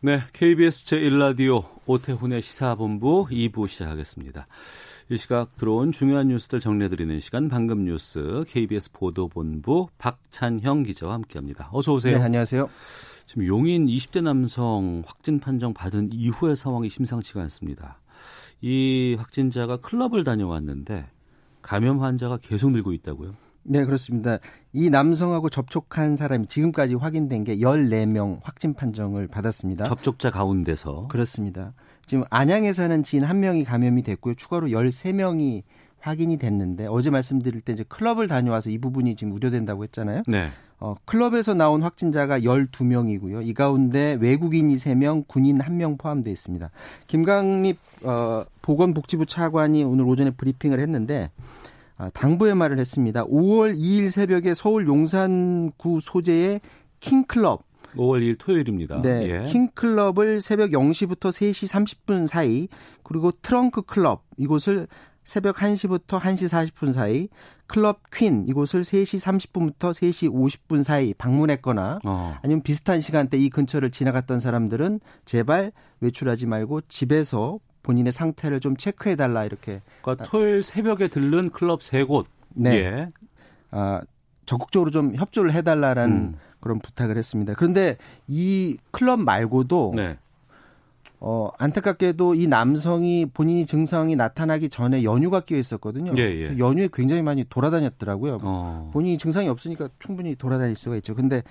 네, KBS 제1라디오 오태훈의 시사본부 2부 시작하겠습니다. 이 시각 들어온 중요한 뉴스들 정리해드리는 시간 방금 뉴스 KBS 보도본부 박찬형 기자와 함께합니다. 어서 오세요. 네, 안녕하세요. 지금 용인 20대 남성 확진 판정 받은 이후의 상황이 심상치가 않습니다. 이 확진자가 클럽을 다녀왔는데 감염 환자가 계속 늘고 있다고요? 네, 그렇습니다. 이 남성하고 접촉한 사람이 지금까지 확인된 게 14명 확진 판정을 받았습니다. 접촉자 가운데서 그렇습니다. 지금 안양에 사는 지인 한 명이 감염이 됐고요. 추가로 13명이 확인이 됐는데 어제 말씀드릴 때 이제 클럽을 다녀와서 이 부분이 지금 우려된다고 했잖아요. 네. 어, 클럽에서 나온 확진자가 12명이고요. 이 가운데 외국인이 3명, 군인 1명 포함되어 있습니다. 김강립 어, 보건복지부 차관이 오늘 오전에 브리핑을 했는데 아, 당부의 말을 했습니다. 5월 2일 새벽에 서울 용산구 소재의 킹클럽 5월 2일 토요일입니다. 네, 예. 킹클럽을 새벽 0시부터 3시 30분 사이 그리고 트렁크 클럽 이곳을 새벽 1시부터 1시 40분 사이 클럽 퀸 이곳을 3시 30분부터 3시 50분 사이 방문했거나 어. 아니면 비슷한 시간대 이 근처를 지나갔던 사람들은 제발 외출하지 말고 집에서 본인의 상태를 좀 체크해 달라 이렇게 그러니까 토요일 새벽에 들른 클럽 세 곳. 네. 예. 아, 적극적으로 좀 협조를 해 달라라는 음. 그런 부탁을 했습니다. 그런데 이 클럽 말고도 네. 어, 안타깝게도 이 남성이 본인이 증상이 나타나기 전에 연휴가 끼어 있었거든요. 예, 예. 연휴에 굉장히 많이 돌아다녔더라고요. 어. 본인이 증상이 없으니까 충분히 돌아다닐 수가 있죠. 근데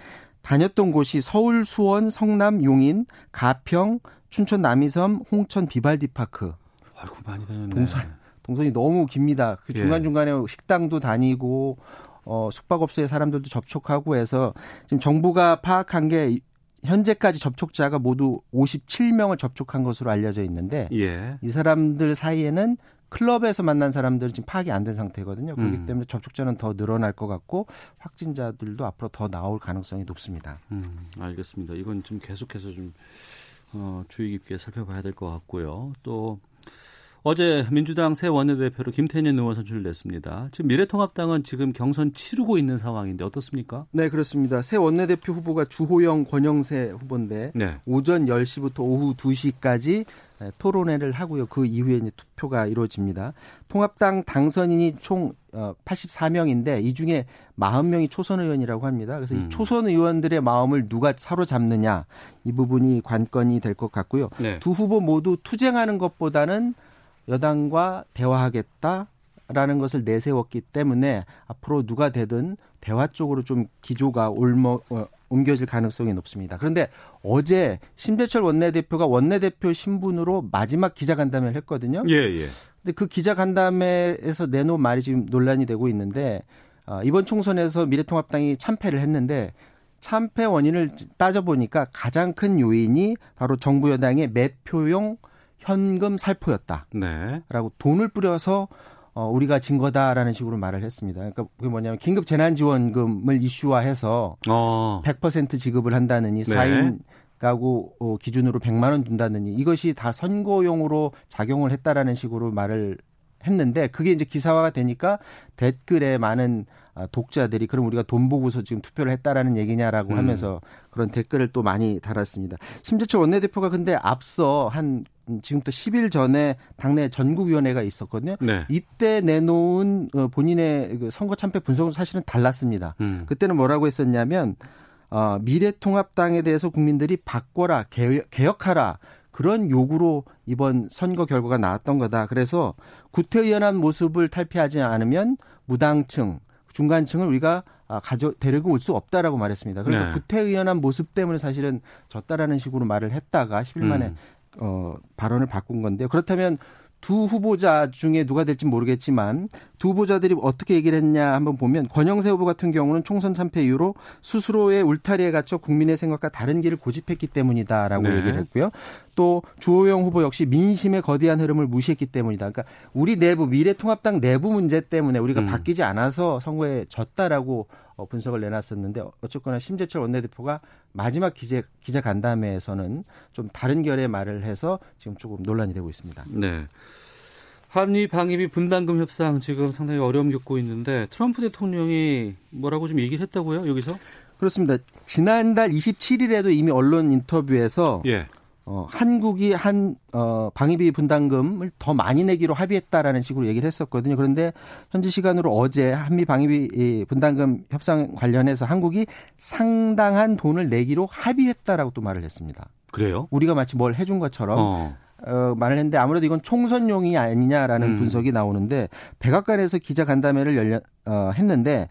다녔던 곳이 서울, 수원, 성남, 용인, 가평, 춘천 남이섬, 홍천 비발디 파크. 아이고 많이 다녔네. 동선. 동선이 너무 깁니다. 그 예. 중간 중간에 식당도 다니고 어, 숙박업소에 사람들도 접촉하고 해서 지금 정부가 파악한 게 현재까지 접촉자가 모두 57명을 접촉한 것으로 알려져 있는데 예. 이 사람들 사이에는 클럽에서 만난 사람들은 지금 파악이 안 된 상태거든요. 그렇기 음. 때문에 접촉자는 더 늘어날 것 같고 확진자들도 앞으로 더 나올 가능성이 높습니다. 음, 알겠습니다. 이건 좀 계속해서 좀 어, 주의 깊게 살펴봐야 될 것 같고요. 또 어제 민주당 새 원내대표로 김태년 의원 선출을 냈습니다. 지금 미래통합당은 지금 경선 치르고 있는 상황인데 어떻습니까? 네, 그렇습니다. 새 원내대표 후보가 주호영, 권영세 후보인데 네. 오전 10시부터 오후 2시까지 토론회를 하고요. 그 이후에 이제 투표가 이루어집니다. 통합당 당선인이 총 84명인데 이 중에 40명이 초선 의원이라고 합니다. 그래서 음. 이 초선 의원들의 마음을 누가 사로잡느냐 이 부분이 관건이 될 것 같고요. 네. 두 후보 모두 투쟁하는 것보다는 여당과 대화하겠다라는 것을 내세웠기 때문에 앞으로 누가 되든 대화 쪽으로 좀 기조가 옮어, 어, 옮겨질 가능성이 높습니다. 그런데 어제 심재철 원내대표가 원내대표 신분으로 마지막 기자간담회를 했거든요. 예, 예. 근데 그 기자간담회에서 내놓은 말이 지금 논란이 되고 있는데 어, 이번 총선에서 미래통합당이 참패를 했는데 참패 원인을 따져보니까 가장 큰 요인이 바로 정부 여당의 매표용 현금 살포였다. 네. 라고 돈을 뿌려서 어, 우리가 진 거다라는 식으로 말을 했습니다. 그러니까 그게 뭐냐면 긴급 재난지원금을 이슈화해서 어. 100% 지급을 한다느니 네. 4인 가구 어, 기준으로 100만 원 준다느니 이것이 다 선거용으로 작용을 했다라는 식으로 말을 했는데 그게 이제 기사화가 되니까 댓글에 많은 아, 독자들이 그럼 우리가 돈 보고서 지금 투표를 했다라는 얘기냐라고 음. 하면서 그런 댓글을 또 많이 달았습니다. 심재철 원내대표가 근데 앞서 한 음, 지금부터 10일 전에 당내 전국위원회가 있었거든요. 네. 이때 내놓은 어, 본인의 그 선거 참패 분석은 사실은 달랐습니다. 음. 그때는 뭐라고 했었냐면 어, 미래통합당에 대해서 국민들이 바꿔라 개혁, 개혁 하라 그런 요구로 이번 선거 결과가 나왔던 거다. 그래서 구태의연한 모습을 탈피하지 않으면 무당층 중간층을 우리가 아, 가져 데리고 올 수 없다라고 말했습니다. 그러니까 네. 구태의연한 모습 때문에 사실은 졌다라는 식으로 말을 했다가 10일 만에 음. 어, 발언을 바꾼 건데요. 그렇다면 두 후보자 중에 누가 될지 모르겠지만 두 후보자들이 어떻게 얘기를 했냐 한번 보면 권영세 후보 같은 경우는 총선 참패 이후로 스스로의 울타리에 갇혀 국민의 생각과 다른 길을 고집했기 때문이다라고 네. 얘기를 했고요. 또 주호영 후보 역시 민심의 거대한 흐름을 무시했기 때문이다. 그러니까 우리 내부 미래통합당 내부 문제 때문에 우리가 음. 바뀌지 않아서 선거에 졌다라고 어, 분석을 내놨었는데 어쨌거나 심재철 원내대표가 마지막 기자, 기자 간담회에서는 좀 다른 결의 말을 해서 지금 조금 논란이 되고 있습니다. 네. 한미 방위비 분담금 협상 지금 상당히 어려움 겪고 있는데 트럼프 대통령이 뭐라고 좀 얘기를 했다고요 여기서? 그렇습니다. 지난달 27일에도 이미 언론 인터뷰에서 예. 어, 한국이 한 어, 방위비 분담금을 더 많이 내기로 합의했다라는 식으로 얘기를 했었거든요. 그런데 현지 시간으로 어제 한미 방위비 이 분담금 협상 관련해서 한국이 상당한 돈을 내기로 합의했다라고 또 말을 했습니다. 그래요? 우리가 마치 뭘 해준 것처럼 어. 어, 말을 했는데 아무래도 이건 총선용이 아니냐라는 음. 분석이 나오는데 백악관에서 기자 간담회를 열려 어, 했는데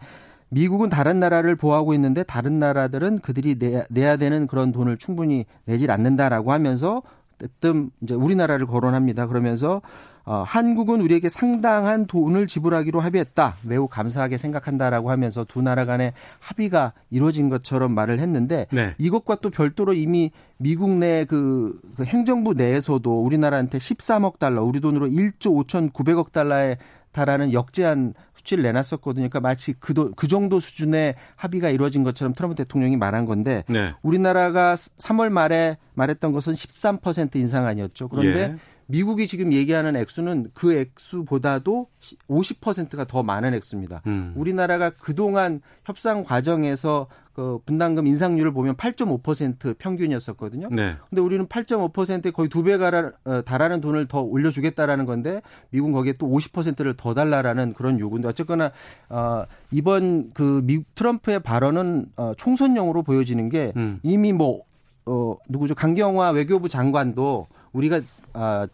미국은 다른 나라를 보호하고 있는데 다른 나라들은 그들이 내야, 내야 되는 그런 돈을 충분히 내질 않는다라고 하면서 뜨뜸 이제 우리나라를 거론합니다. 그러면서 어, 한국은 우리에게 상당한 돈을 지불하기로 합의했다. 매우 감사하게 생각한다라고 하면서 두 나라 간의 합의가 이루어진 것처럼 말을 했는데 네. 이것과 또 별도로 이미 미국 내그 행정부 내에서도 우리나라한테 13억 달러, 우리 돈으로 1조 5,900억 달러에 달하는 역제한 수치를 내놨었거든요. 그러니까 마치 그, 도, 그 정도 수준의 합의가 이루어진 것처럼 트럼프 대통령이 말한 건데 네. 우리나라가 3월 말에 말했던 것은 13% 인상안이었죠. 그런데 예. 미국이 지금 얘기하는 액수는 그 액수보다도 50%가 더 많은 액수입니다. 음. 우리나라가 그동안 협상 과정에서 그 분담금 인상률을 보면 8.5% 평균이었었거든요. 네. 근데 우리는 8.5%에 거의 두 배가 어, 달하는 돈을 더 올려주겠다라는 건데 미국은 거기에 또 50%를 더 달라라는 그런 요구인데 어쨌거나 어, 이번 그 미국 트럼프의 발언은 어, 총선용으로 보여지는 게 음. 이미 뭐 어, 누구죠 강경화 외교부 장관도 우리가 아,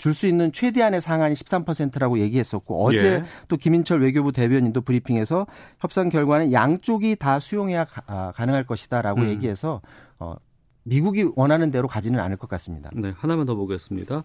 줄수 있는 최대한의 상한이 13%라고 얘기했었고 어제 예. 또 김인철 외교부 대변인도 브리핑에서 협상 결과는 양쪽이 다 수용해야 가, 아, 가능할 것이다라고 음. 얘기해서 어, 미국이 원하는 대로 가지는 않을 것 같습니다. 네, 하나만 더 보겠습니다.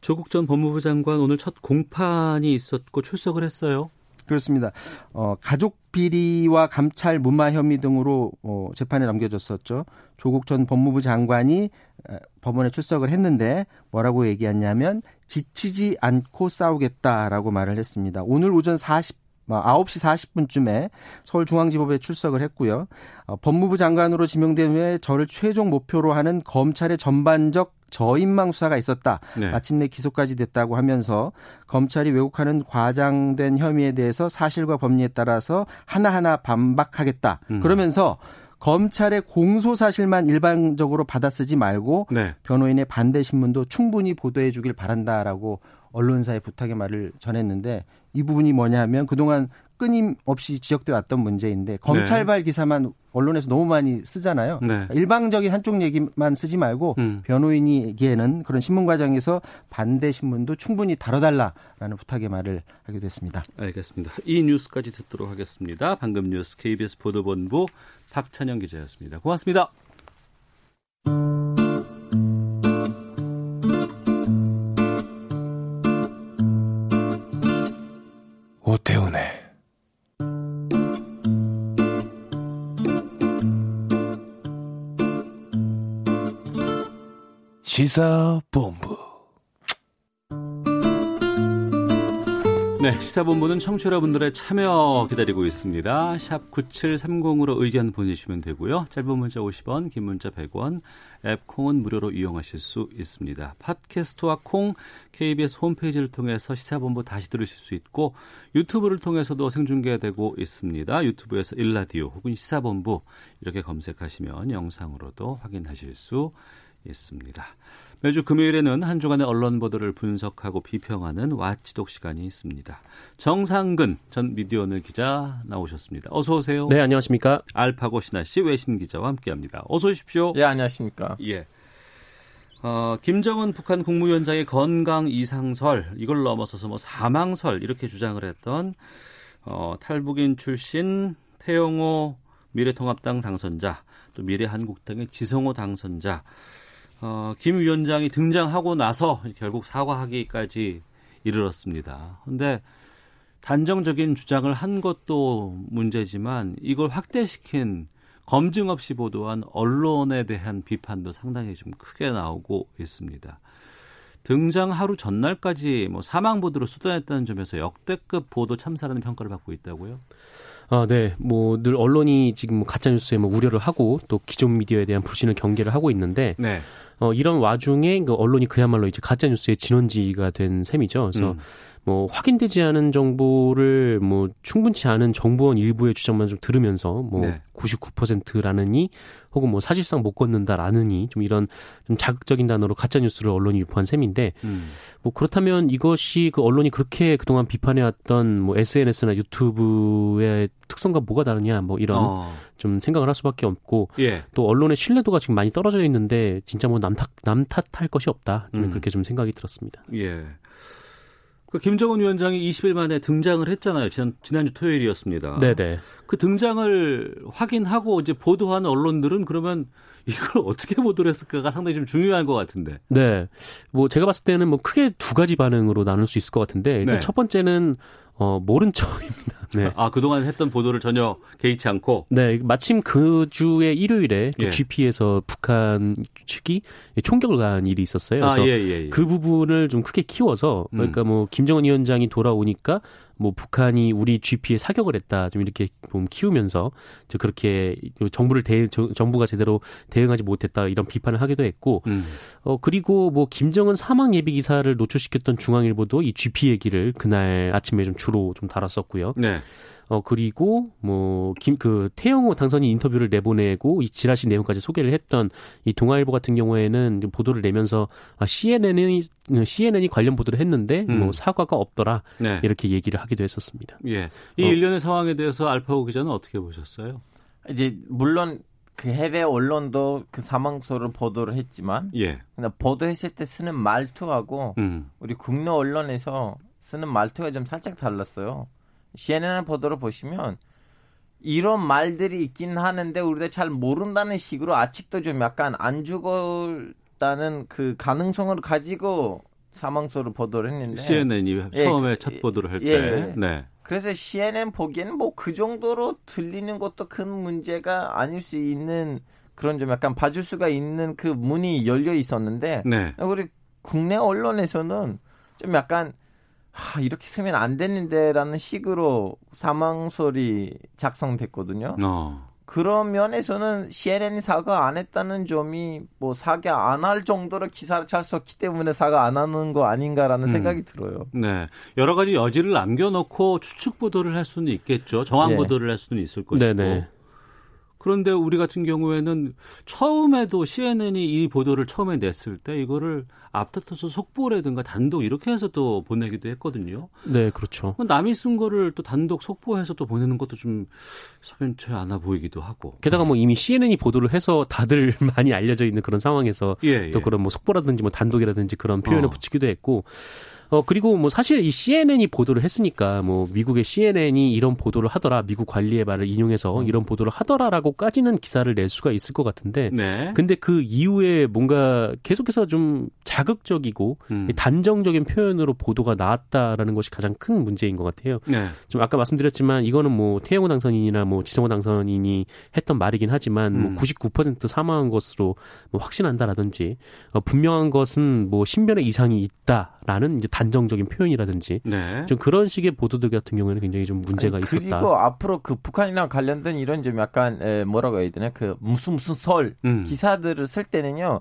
조국 전 법무부 장관 오늘 첫 공판이 있었고 출석을 했어요. 그렇습니다. 어, 가족 비리와 감찰 무마 혐의 등으로 어, 재판에 넘겨졌었죠. 조국 전 법무부 장관이 에, 법원에 출석을 했는데 뭐라고 얘기했냐면 지치지 않고 싸우겠다라고 말을 했습니다. 오늘 오전 40 9시 40분쯤에 서울중앙지법에 출석을 했고요. 어, 법무부 장관으로 지명된 후에 저를 최종 목표로 하는 검찰의 전반적 저인망 수사가 있었다. 네. 마침내 기소까지 됐다고 하면서 검찰이 왜곡하는 과장된 혐의에 대해서 사실과 법리에 따라서 하나하나 반박하겠다. 음. 그러면서 검찰의 공소 사실만 일반적으로 받아쓰지 말고 네. 변호인의 반대 신문도 충분히 보도해 주길 바란다라고 언론사의 부탁의 말을 전했는데 이 부분이 뭐냐 하면 그동안 끊임없이 지적돼 왔던 문제인데 검찰발 기사만 언론에서 너무 많이 쓰잖아요. 네. 일방적인 한쪽 얘기만 쓰지 말고 음. 변호인이기에는 그런 신문 과정에서 반대 신문도 충분히 다뤄달라라는 부탁의 말을 하게 됐습니다. 알겠습니다. 이 뉴스까지 듣도록 하겠습니다. 방금 뉴스 KBS 보도본부 박찬영 기자였습니다. 고맙습니다. 오태훈의 시사본부 네, 시사본부는 청취자분들의 참여 기다리고 있습니다. 샵 9730으로 의견 보내주시면 되고요. 짧은 문자 50원, 긴 문자 100원, 앱 콩은 무료로 이용하실 수 있습니다. 팟캐스트와 콩, KBS 홈페이지를 통해서 시사본부 다시 들으실 수 있고 유튜브를 통해서도 생중계되고 있습니다. 유튜브에서 일라디오 혹은 시사본부 이렇게 검색하시면 영상으로도 확인하실 수 있습니다. 매주 금요일에는 한 주간의 언론 보도를 분석하고 비평하는 와치독 시간이 있습니다. 정상근 전 미디어오늘 기자 나오셨습니다. 어서 오세요. 네, 안녕하십니까. 알파고 신하 씨 외신 기자와 함께합니다. 어서 오십시오. 예, 안녕하십니까. 예. 어, 김정은 북한 국무위원장의 건강 이상설 이걸 넘어서서 뭐 사망설 이렇게 주장을 했던 어, 탈북인 출신 태영호 미래통합당 당선자 또 미래한국당의 지성호 당선자 어, 김 위원장이 등장하고 나서 결국 사과하기까지 이르렀습니다. 근데 단정적인 주장을 한 것도 문제지만 이걸 확대시킨 검증 없이 보도한 언론에 대한 비판도 상당히 좀 크게 나오고 있습니다. 등장 하루 전날까지 뭐 사망 보도로 쏟아냈다는 점에서 역대급 보도 참사라는 평가를 받고 있다고요? 아, 네. 뭐 늘 언론이 지금 뭐 가짜 뉴스에 뭐 우려를 하고 또 기존 미디어에 대한 불신을 경계를 하고 있는데 네. 어 이런 와중에 그 언론이 그야말로 이제 가짜 뉴스의 진원지가 된 셈이죠. 그래서 음. 뭐 확인되지 않은 정보를 뭐 충분치 않은 정보원 일부의 주장만 좀 들으면서 뭐 네. 99%라느니 혹은 뭐 사실상 못 걷는다라느니 좀 이런 좀 자극적인 단어로 가짜 뉴스를 언론이 유포한 셈인데 음. 뭐 그렇다면 이것이 그 언론이 그렇게 그동안 비판해 왔던 뭐 SNS나 유튜브의 특성과 뭐가 다르냐 뭐 이런 어. 좀 생각을 할 수밖에 없고 예. 또 언론의 신뢰도가 지금 많이 떨어져 있는데 진짜 뭐 남탓 남 탓할 것이 없다 좀 음. 그렇게 좀 생각이 들었습니다. 예. 그 김정은 위원장이 20일 만에 등장을 했잖아요. 지난 지난주 토요일이었습니다. 네네. 그 등장을 확인하고 이제 보도한 언론들은 그러면 이걸 어떻게 보도를 했을까가 상당히 좀 중요한 것 같은데. 네. 뭐 제가 봤을 때는 뭐 크게 두 가지 반응으로 나눌 수 있을 것 같은데 네. 첫 번째는 어 모른 척입니다. 네. 아 그동안 했던 보도를 전혀 개의치 않고. 네, 마침 그 주의 일요일에 그 예. GP에서 북한 측이 총격을 가한 일이 있었어요. 아 그래서 예, 예, 예. 그 부분을 좀 크게 키워서 음. 그러니까 뭐 김정은 위원장이 돌아오니까 뭐 북한이 우리 GP에 사격을 했다 좀 이렇게 좀 키우면서 저 그렇게 정부를 대 정- 정부가 제대로 대응하지 못했다 이런 비판을 하기도 했고 음. 어 그리고 뭐 김정은 사망 예비 기사를 노출시켰던 중앙일보도 이 GP 얘기를 그날 아침에 좀 주로 좀 다뤘었고요. 네. 어 그리고 뭐 김 그 태영호 당선인 인터뷰를 내보내고 이 지라시 내용까지 소개를 했던 이 동아일보 같은 경우에는 좀 보도를 내면서 아, CNN이 CNN이 관련 보도를 했는데 음. 뭐 사과가 없더라 네. 이렇게 얘기를 하기도 했었습니다. 예. 이 어. 일련의 상황에 대해서 알파고 기자는 어떻게 보셨어요? 이제 물론 그 해외 언론도 그 사망소를 보도를 했지만 예. 근데 보도했을 때 쓰는 말투하고 음. 우리 국내 언론에서 쓰는 말투가 좀 살짝 달랐어요. CNN 보도를 보시면 이런 말들이 있긴 하는데 우리가 잘 모른다는 식으로 아직도 좀 약간 안 죽었다는 그 가능성을 가지고 사망소를 보도를 했는데 CNN이 예, 처음에 그- 첫 보도를 할 때. 예, 예. 네. 그래서 CNN 보기에는 뭐 그 정도로 들리는 것도 큰 문제가 아닐 수 있는 그런 좀 약간 봐줄 수가 있는 그 문이 열려 있었는데 네. 우리 국내 언론에서는 좀 약간 하, 이렇게 쓰면 안 되는데라는 식으로 사망설이 작성됐거든요. 어. 그런 면에서는 CNN이 사과 안 했다는 점이 뭐 사과 안 할 정도로 기사를 잘 썼기 때문에 사과 안 하는 거 아닌가라는 음. 생각이 들어요. 네. 여러 가지 여지를 남겨놓고 추측 보도를 할 수는 있겠죠. 정황 예. 보도를 할 수는 있을 것이고. 네네. 그런데 우리 같은 경우에는 처음에도 CNN이 이 보도를 처음에 냈을 때 이거를 앞다퉈서 속보라든가 단독 이렇게 해서 또 보내기도 했거든요. 네, 그렇죠. 남이 쓴 거를 또 단독 속보해서 또 보내는 것도 좀 석연치 않아 보이기도 하고. 게다가 뭐 이미 CNN이 보도를 해서 다들 많이 알려져 있는 그런 상황에서 예, 예. 또 그런 뭐 속보라든지 뭐 단독이라든지 그런 표현을 어. 붙이기도 했고 어 그리고 뭐 사실 이 CNN이 보도를 했으니까 뭐 미국의 CNN이 이런 보도를 하더라 미국 관리의 말을 인용해서 음. 이런 보도를 하더라라고까지는 기사를 낼 수가 있을 것 같은데 네. 근데 그 이후에 뭔가 계속해서 좀 자극적이고 음. 단정적인 표현으로 보도가 나왔다라는 것이 가장 큰 문제인 것 같아요. 네. 좀 아까 말씀드렸지만 이거는 뭐 태영호 당선인이나 뭐 지성호 당선인이 했던 말이긴 하지만 음. 뭐99% 사망한 것으로 뭐 확신한다라든지 어, 분명한 것은 뭐 신변의 이상이 있다라는 이제 단정적인 표현이라든지 네. 좀 그런 식의 보도들 같은 경우에는 굉장히 좀 문제가 아니, 있었다. 그리고 앞으로 그 북한이랑 관련된 이런 좀 약간 에, 뭐라고 해야 되나 그 무슨 무슨 설 음. 기사들을 쓸 때는요.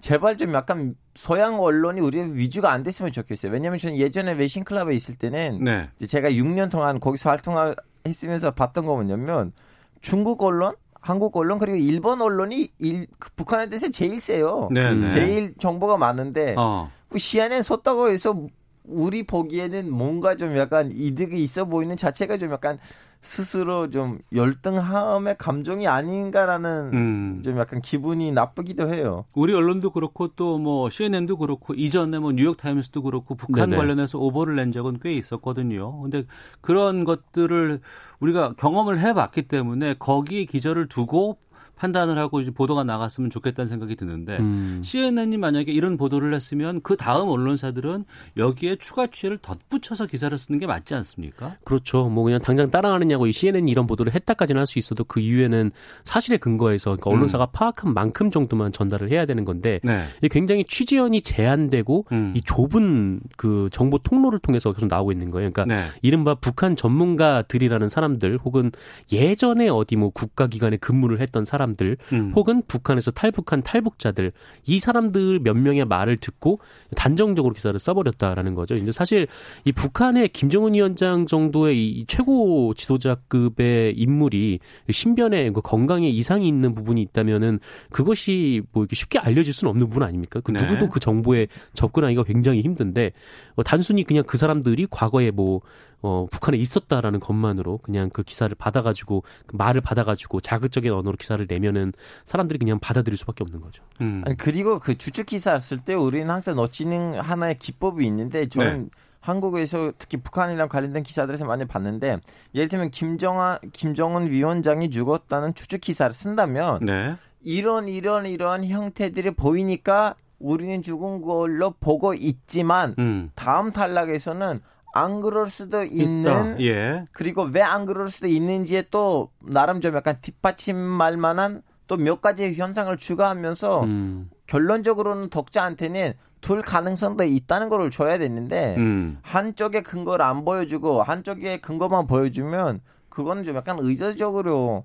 제발 좀 약간 서양 언론이 우리 위주가 안 됐으면 좋겠어요. 왜냐하면 저는 예전에 외신 클럽에 있을 때는 네. 제가 6년 동안 거기서 활동했으면서 봤던 거 뭐냐면 중국 언론, 한국 언론 그리고 일본 언론이 일, 그 북한에 대해서 제일 세요. 네. 음. 네. 제일 정보가 많은데 어. 그 CNN 썼다고 해서 우리 보기에는 뭔가 좀 약간 이득이 있어 보이는 자체가 좀 약간 스스로 좀 열등함의 감정이 아닌가라는 음. 좀 약간 기분이 나쁘기도 해요. 우리 언론도 그렇고 또 뭐 CNN도 그렇고 이전에 뭐 뉴욕 타임스도 그렇고 북한 네네. 관련해서 오보를 낸 적은 꽤 있었거든요. 근데 그런 것들을 우리가 경험을 해 봤기 때문에 거기에 기저를 두고 판단을 하고 보도가 나갔으면 좋겠다는 생각이 드는데 음. CNN이 만약에 이런 보도를 했으면 그 다음 언론사들은 여기에 추가 취재를 덧붙여서 기사를 쓰는 게 맞지 않습니까? 그렇죠. 뭐 그냥 당장 따라가느냐고 이 CNN이 이런 보도를 했다까지는 할 수 있어도 그 이후에는 사실에 근거해서 그러니까 언론사가 파악한 만큼 정도만 전달을 해야 되는 건데 네. 굉장히 취재원이 제한되고 음. 이 좁은 그 정보 통로를 통해서 계속 나오고 있는 거예요. 그러니까 네. 이른바 북한 전문가들이라는 사람들 혹은 예전에 어디 뭐 국가기관에 근무를 했던 사람 들 음. 혹은 북한에서 탈북한 탈북자들 이 사람들 몇 명의 말을 듣고 단정적으로 기사를 써버렸다라는 거죠. 이제 사실 이 북한의 김정은 위원장 정도의 이 최고 지도자급의 인물이 신변에 그 건강에 이상이 있는 부분이 있다면은 그것이 뭐 이렇게 쉽게 알려질 수는 없는 부분 아닙니까? 그 네. 누구도 그 정보에 접근하기가 굉장히 힘든데 어, 단순히 그냥 그 사람들이 과거에 뭐 어, 북한에 있었다라는 것만으로 그냥 그 기사를 받아가지고 그 말을 받아가지고 자극적인 언어로 기사를 내면은 사람들이 그냥 받아들일 수밖에 없는 거죠. 음. 아니, 그리고 그 주축 기사 쓸 때 우리는 항상 놓치는 하나의 기법이 있는데 저는 네. 한국에서 특히 북한이랑 관련된 기사들에서 많이 봤는데 예를 들면 김정한 김정은 위원장이 죽었다는 추측 기사를 쓴다면 네. 이런 이런 이런 형태들이 보이니까 우리는 죽은 걸로 보고 있지만 음. 다음 탈락에서는 안 그럴 수도 있는. 예. 그리고 왜 안 그럴 수도 있는지에 또 나름 좀 약간 뒷받침할 만한 또 몇 가지 현상을 추가하면서 음. 결론적으로는 독자한테는 둘 가능성도 있다는 걸 줘야 되는데 음. 한쪽의 근거를 안 보여주고 한쪽의 근거만 보여주면 그거는 좀 약간 의도적으로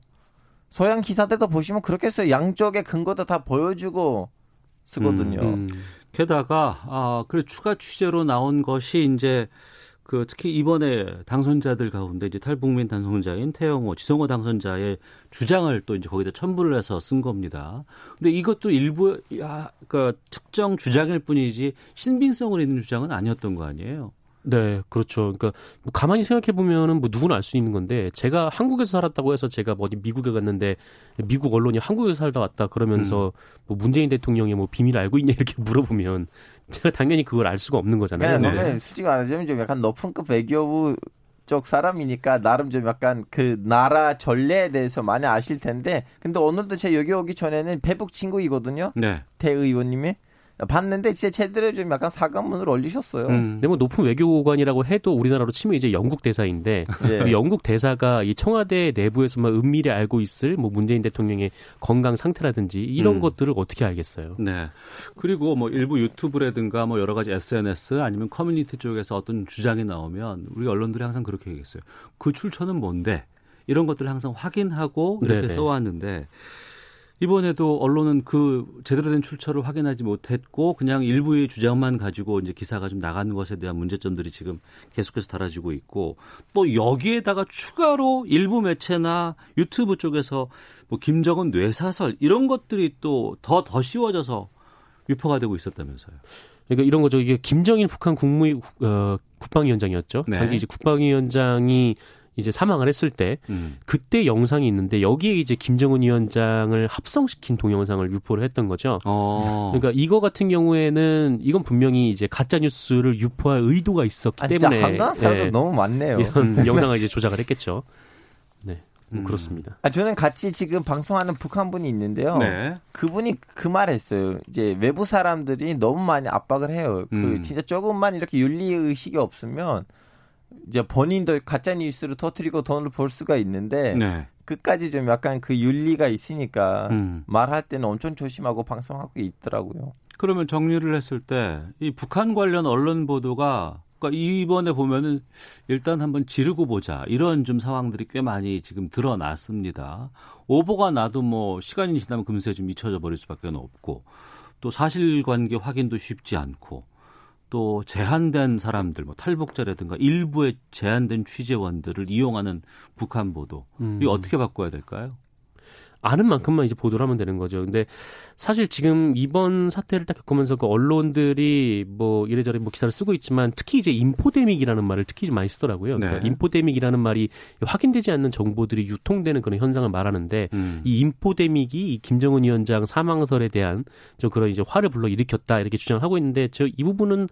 소양 기사들도 보시면 그렇게 해서 양쪽의 근거도 다 보여주고 쓰거든요. 음. 게다가 아 그래 추가 취재로 나온 것이 이제 그 특히 이번에 당선자들 가운데 이제 탈북민 당선자인 태영호, 지성호 당선자의 주장을 또 이제 거기다 첨부를 해서 쓴 겁니다. 근데 이것도 일부 야, 그 특정 주장일 뿐이지 신빙성을 있는 주장은 아니었던 거 아니에요? 네, 그렇죠. 그러니까 뭐 가만히 생각해 보면은 뭐 누구나 알 수 있는 건데 제가 한국에서 살았다고 해서 제가 뭐 어디 미국에 갔는데 미국 언론이 한국에서 살다 왔다 그러면서 뭐 문재인 대통령의 뭐 비밀을 알고 있냐 이렇게 물어보면 제가 당연히 그걸 알 수가 없는 거잖아요. 네. 너무 솔직히 말하자면 좀 약간 높은급 외교부 쪽 사람이니까 나름 좀 약간 그 나라 전례에 대해서 많이 아실 텐데 근데 오늘도 제가 여기 오기 전에는 배북 친구이거든요 네. 태 의원님이 봤는데 진짜 제대로 좀 약간 사과문을 올리셨어요. 음. 근데 뭐 높은 외교관이라고 해도 우리나라로 치면 이제 영국 대사인데 예. 그 영국 대사가 이 청와대 내부에서만 은밀히 알고 있을 뭐 문재인 대통령의 건강 상태라든지 이런 음. 것들을 어떻게 알겠어요? 네. 그리고 뭐 일부 유튜브라든가 뭐 여러 가지 SNS 아니면 커뮤니티 쪽에서 어떤 주장이 나오면 우리 언론들이 항상 그렇게 얘기했어요. 그 출처는 뭔데? 이런 것들을 항상 확인하고 이렇게 네네. 써왔는데 이번에도 언론은 그 제대로 된 출처를 확인하지 못했고 그냥 일부의 주장만 가지고 이제 기사가 좀 나가는 것에 대한 문제점들이 지금 계속해서 달아지고 있고 또 여기에다가 추가로 일부 매체나 유튜브 쪽에서 뭐 김정은 뇌사설 이런 것들이 또 더더 씌워져서 유포가 되고 있었다면서요. 그러니까 이런 거죠. 이게 김정일 북한 국무 어, 국방위원장이었죠. 네. 당시 이제 국방위원장이 이제 사망을 했을 때 음. 그때 영상이 있는데 여기에 이제 김정은 위원장을 합성시킨 동영상을 유포를 했던 거죠. 어. 그러니까 이거 같은 경우에는 이건 분명히 이제 가짜 뉴스를 유포할 의도가 있었기 아, 때문에 사람도 예, 너무 많네요. 이런 영상을 이제 조작을 했겠죠. 네, 뭐 음. 그렇습니다. 아, 저는 같이 지금 방송하는 북한 분이 있는데요. 네. 그분이 그 말했어요. 이제 외부 사람들이 너무 많이 압박을 해요. 그 음. 진짜 조금만 이렇게 윤리 의식이 없으면 이제 본인도 가짜 뉴스를 터트리고 돈을 벌 수가 있는데 네. 끝까지 좀 약간 그 윤리가 있으니까 음. 말할 때는 엄청 조심하고 방송하고 있더라고요. 그러면 정리를 했을 때 이 북한 관련 언론 보도가 그러니까 이번에 보면은 일단 한번 지르고 보자 이런 좀 상황들이 꽤 많이 지금 드러났습니다. 오보가 나도 뭐 시간이 지나면 금세 좀 잊혀져 버릴 수밖에 없고 또 사실관계 확인도 쉽지 않고 또 제한된 사람들 뭐 탈북자라든가 일부의 제한된 취재원들을 이용하는 북한 보도 음. 이거 어떻게 바꿔야 될까요? 아는 만큼만 이제 보도를 하면 되는 거죠. 근데 사실 지금 이번 사태를 딱 겪으면서 그 언론들이 뭐 이래저래 뭐 기사를 쓰고 있지만 특히 이제 인포데믹이라는 말을 특히 좀 많이 쓰더라고요. 그러니까 네. 인포데믹이라는 말이 확인되지 않는 정보들이 유통되는 그런 현상을 말하는데 음. 이 인포데믹이 이 김정은 위원장 사망설에 대한 좀 그런 이제 화를 불러 일으켰다 이렇게 주장을 하고 있는데 저 이 부분은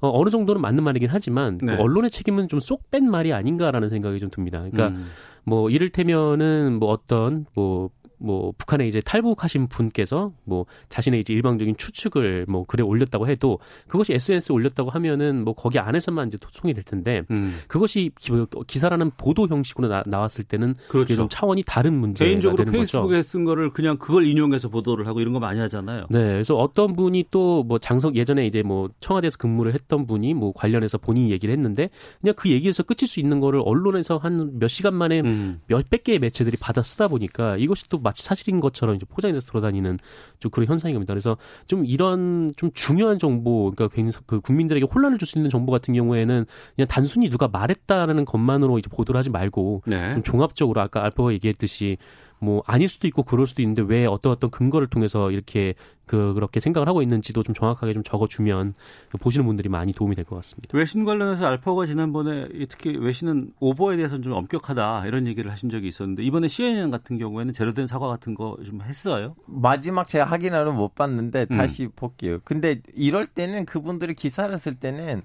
어, 어느 정도는 맞는 말이긴 하지만 네. 그 언론의 책임은 좀 쏙 뺀 말이 아닌가라는 생각이 좀 듭니다. 그러니까 음. 뭐 이를테면은 뭐 어떤 뭐 뭐 북한에 이제 탈북하신 분께서 뭐 자신의 이제 일방적인 추측을 뭐 글에 올렸다고 해도 그것이 SNS에 올렸다고 하면은 뭐 거기 안에서만 이제 소송이 될 텐데 음. 그것이 기- 기사라는 보도 형식으로 나, 나왔을 때는 그렇죠. 좀 차원이 다른 문제가 개인적으로 되는 거죠. 페이스북에 쓴 거를 그냥 그걸 인용해서 보도를 하고 이런 거 많이 하잖아요. 네, 그래서 어떤 분이 또 뭐 장성 예전에 이제 뭐 청와대에서 근무를 했던 분이 뭐 관련해서 본인이 얘기를 했는데 그냥 그 얘기에서 끝일 수 있는 거를 언론에서 한 몇 시간 만에 음. 몇백 개의 매체들이 받아 쓰다 보니까 이것이 또 마치 사실인 것처럼 이제 포장돼서 돌아다니는 좀 그런 현상이 겁니다. 그래서 좀 이런 좀 중요한 정보, 그러니까 굉장히 그 국민들에게 혼란을 줄 수 있는 정보 같은 경우에는 그냥 단순히 누가 말했다라는 것만으로 이제 보도를 하지 말고 네. 좀 종합적으로 아까 알파가 얘기했듯이 뭐 아닐 수도 있고 그럴 수도 있는데 왜 어떤 어떤 근거를 통해서 이렇게 그 그렇게 생각을 하고 있는지도 좀 정확하게 좀 적어주면 보시는 분들이 많이 도움이 될 것 같습니다. 외신 관련해서 알파고가 지난번에 이 특히 외신은 오보에 대해서는 좀 엄격하다 이런 얘기를 하신 적이 있었는데 이번에 CNN 같은 경우에는 제로된 사과 같은 거 좀 했어요. 마지막 제가 확인하러 못 봤는데 음. 다시 볼게요. 근데 이럴 때는 그분들이 기사를 쓸 때는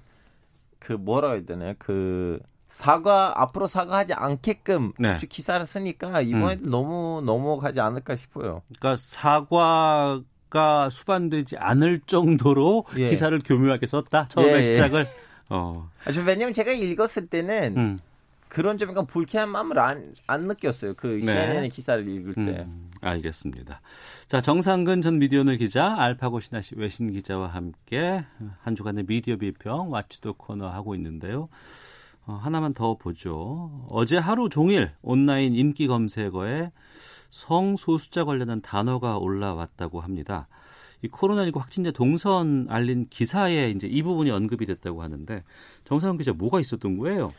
그 뭐라 해야 되나요? 그 사과 앞으로 사과하지 않게끔 네. 기사를 쓰니까 이번에 너무 넘어가지 않을까 싶어요. 그러니까 사과 가 수반되지 않을 정도로 예. 기사를 교묘하게 썼다. 처음에 예, 예. 시작을. 어. 아, 저 왜냐면 제가 읽었을 때는 음. 그런 좀 약간 불쾌한 마음을 안, 안 느꼈어요. 그 네. CNN의 기사를 읽을 때. 음, 알겠습니다. 자, 정상근 전 미디어널 기자, 알파고 신하시 외신 기자와 함께 한 주간의 미디어 비평 와치도 코너 하고 있는데요. 어, 하나만 더 보죠. 어제 하루 종일 온라인 인기 검색어에 성소수자 관련한 단어가 올라왔다고 합니다. 이 코로나19 확진자 동선 알린 기사에 이제 이 부분이 언급이 됐다고 하는데 정상훈 기자 뭐가 있었던 거예요?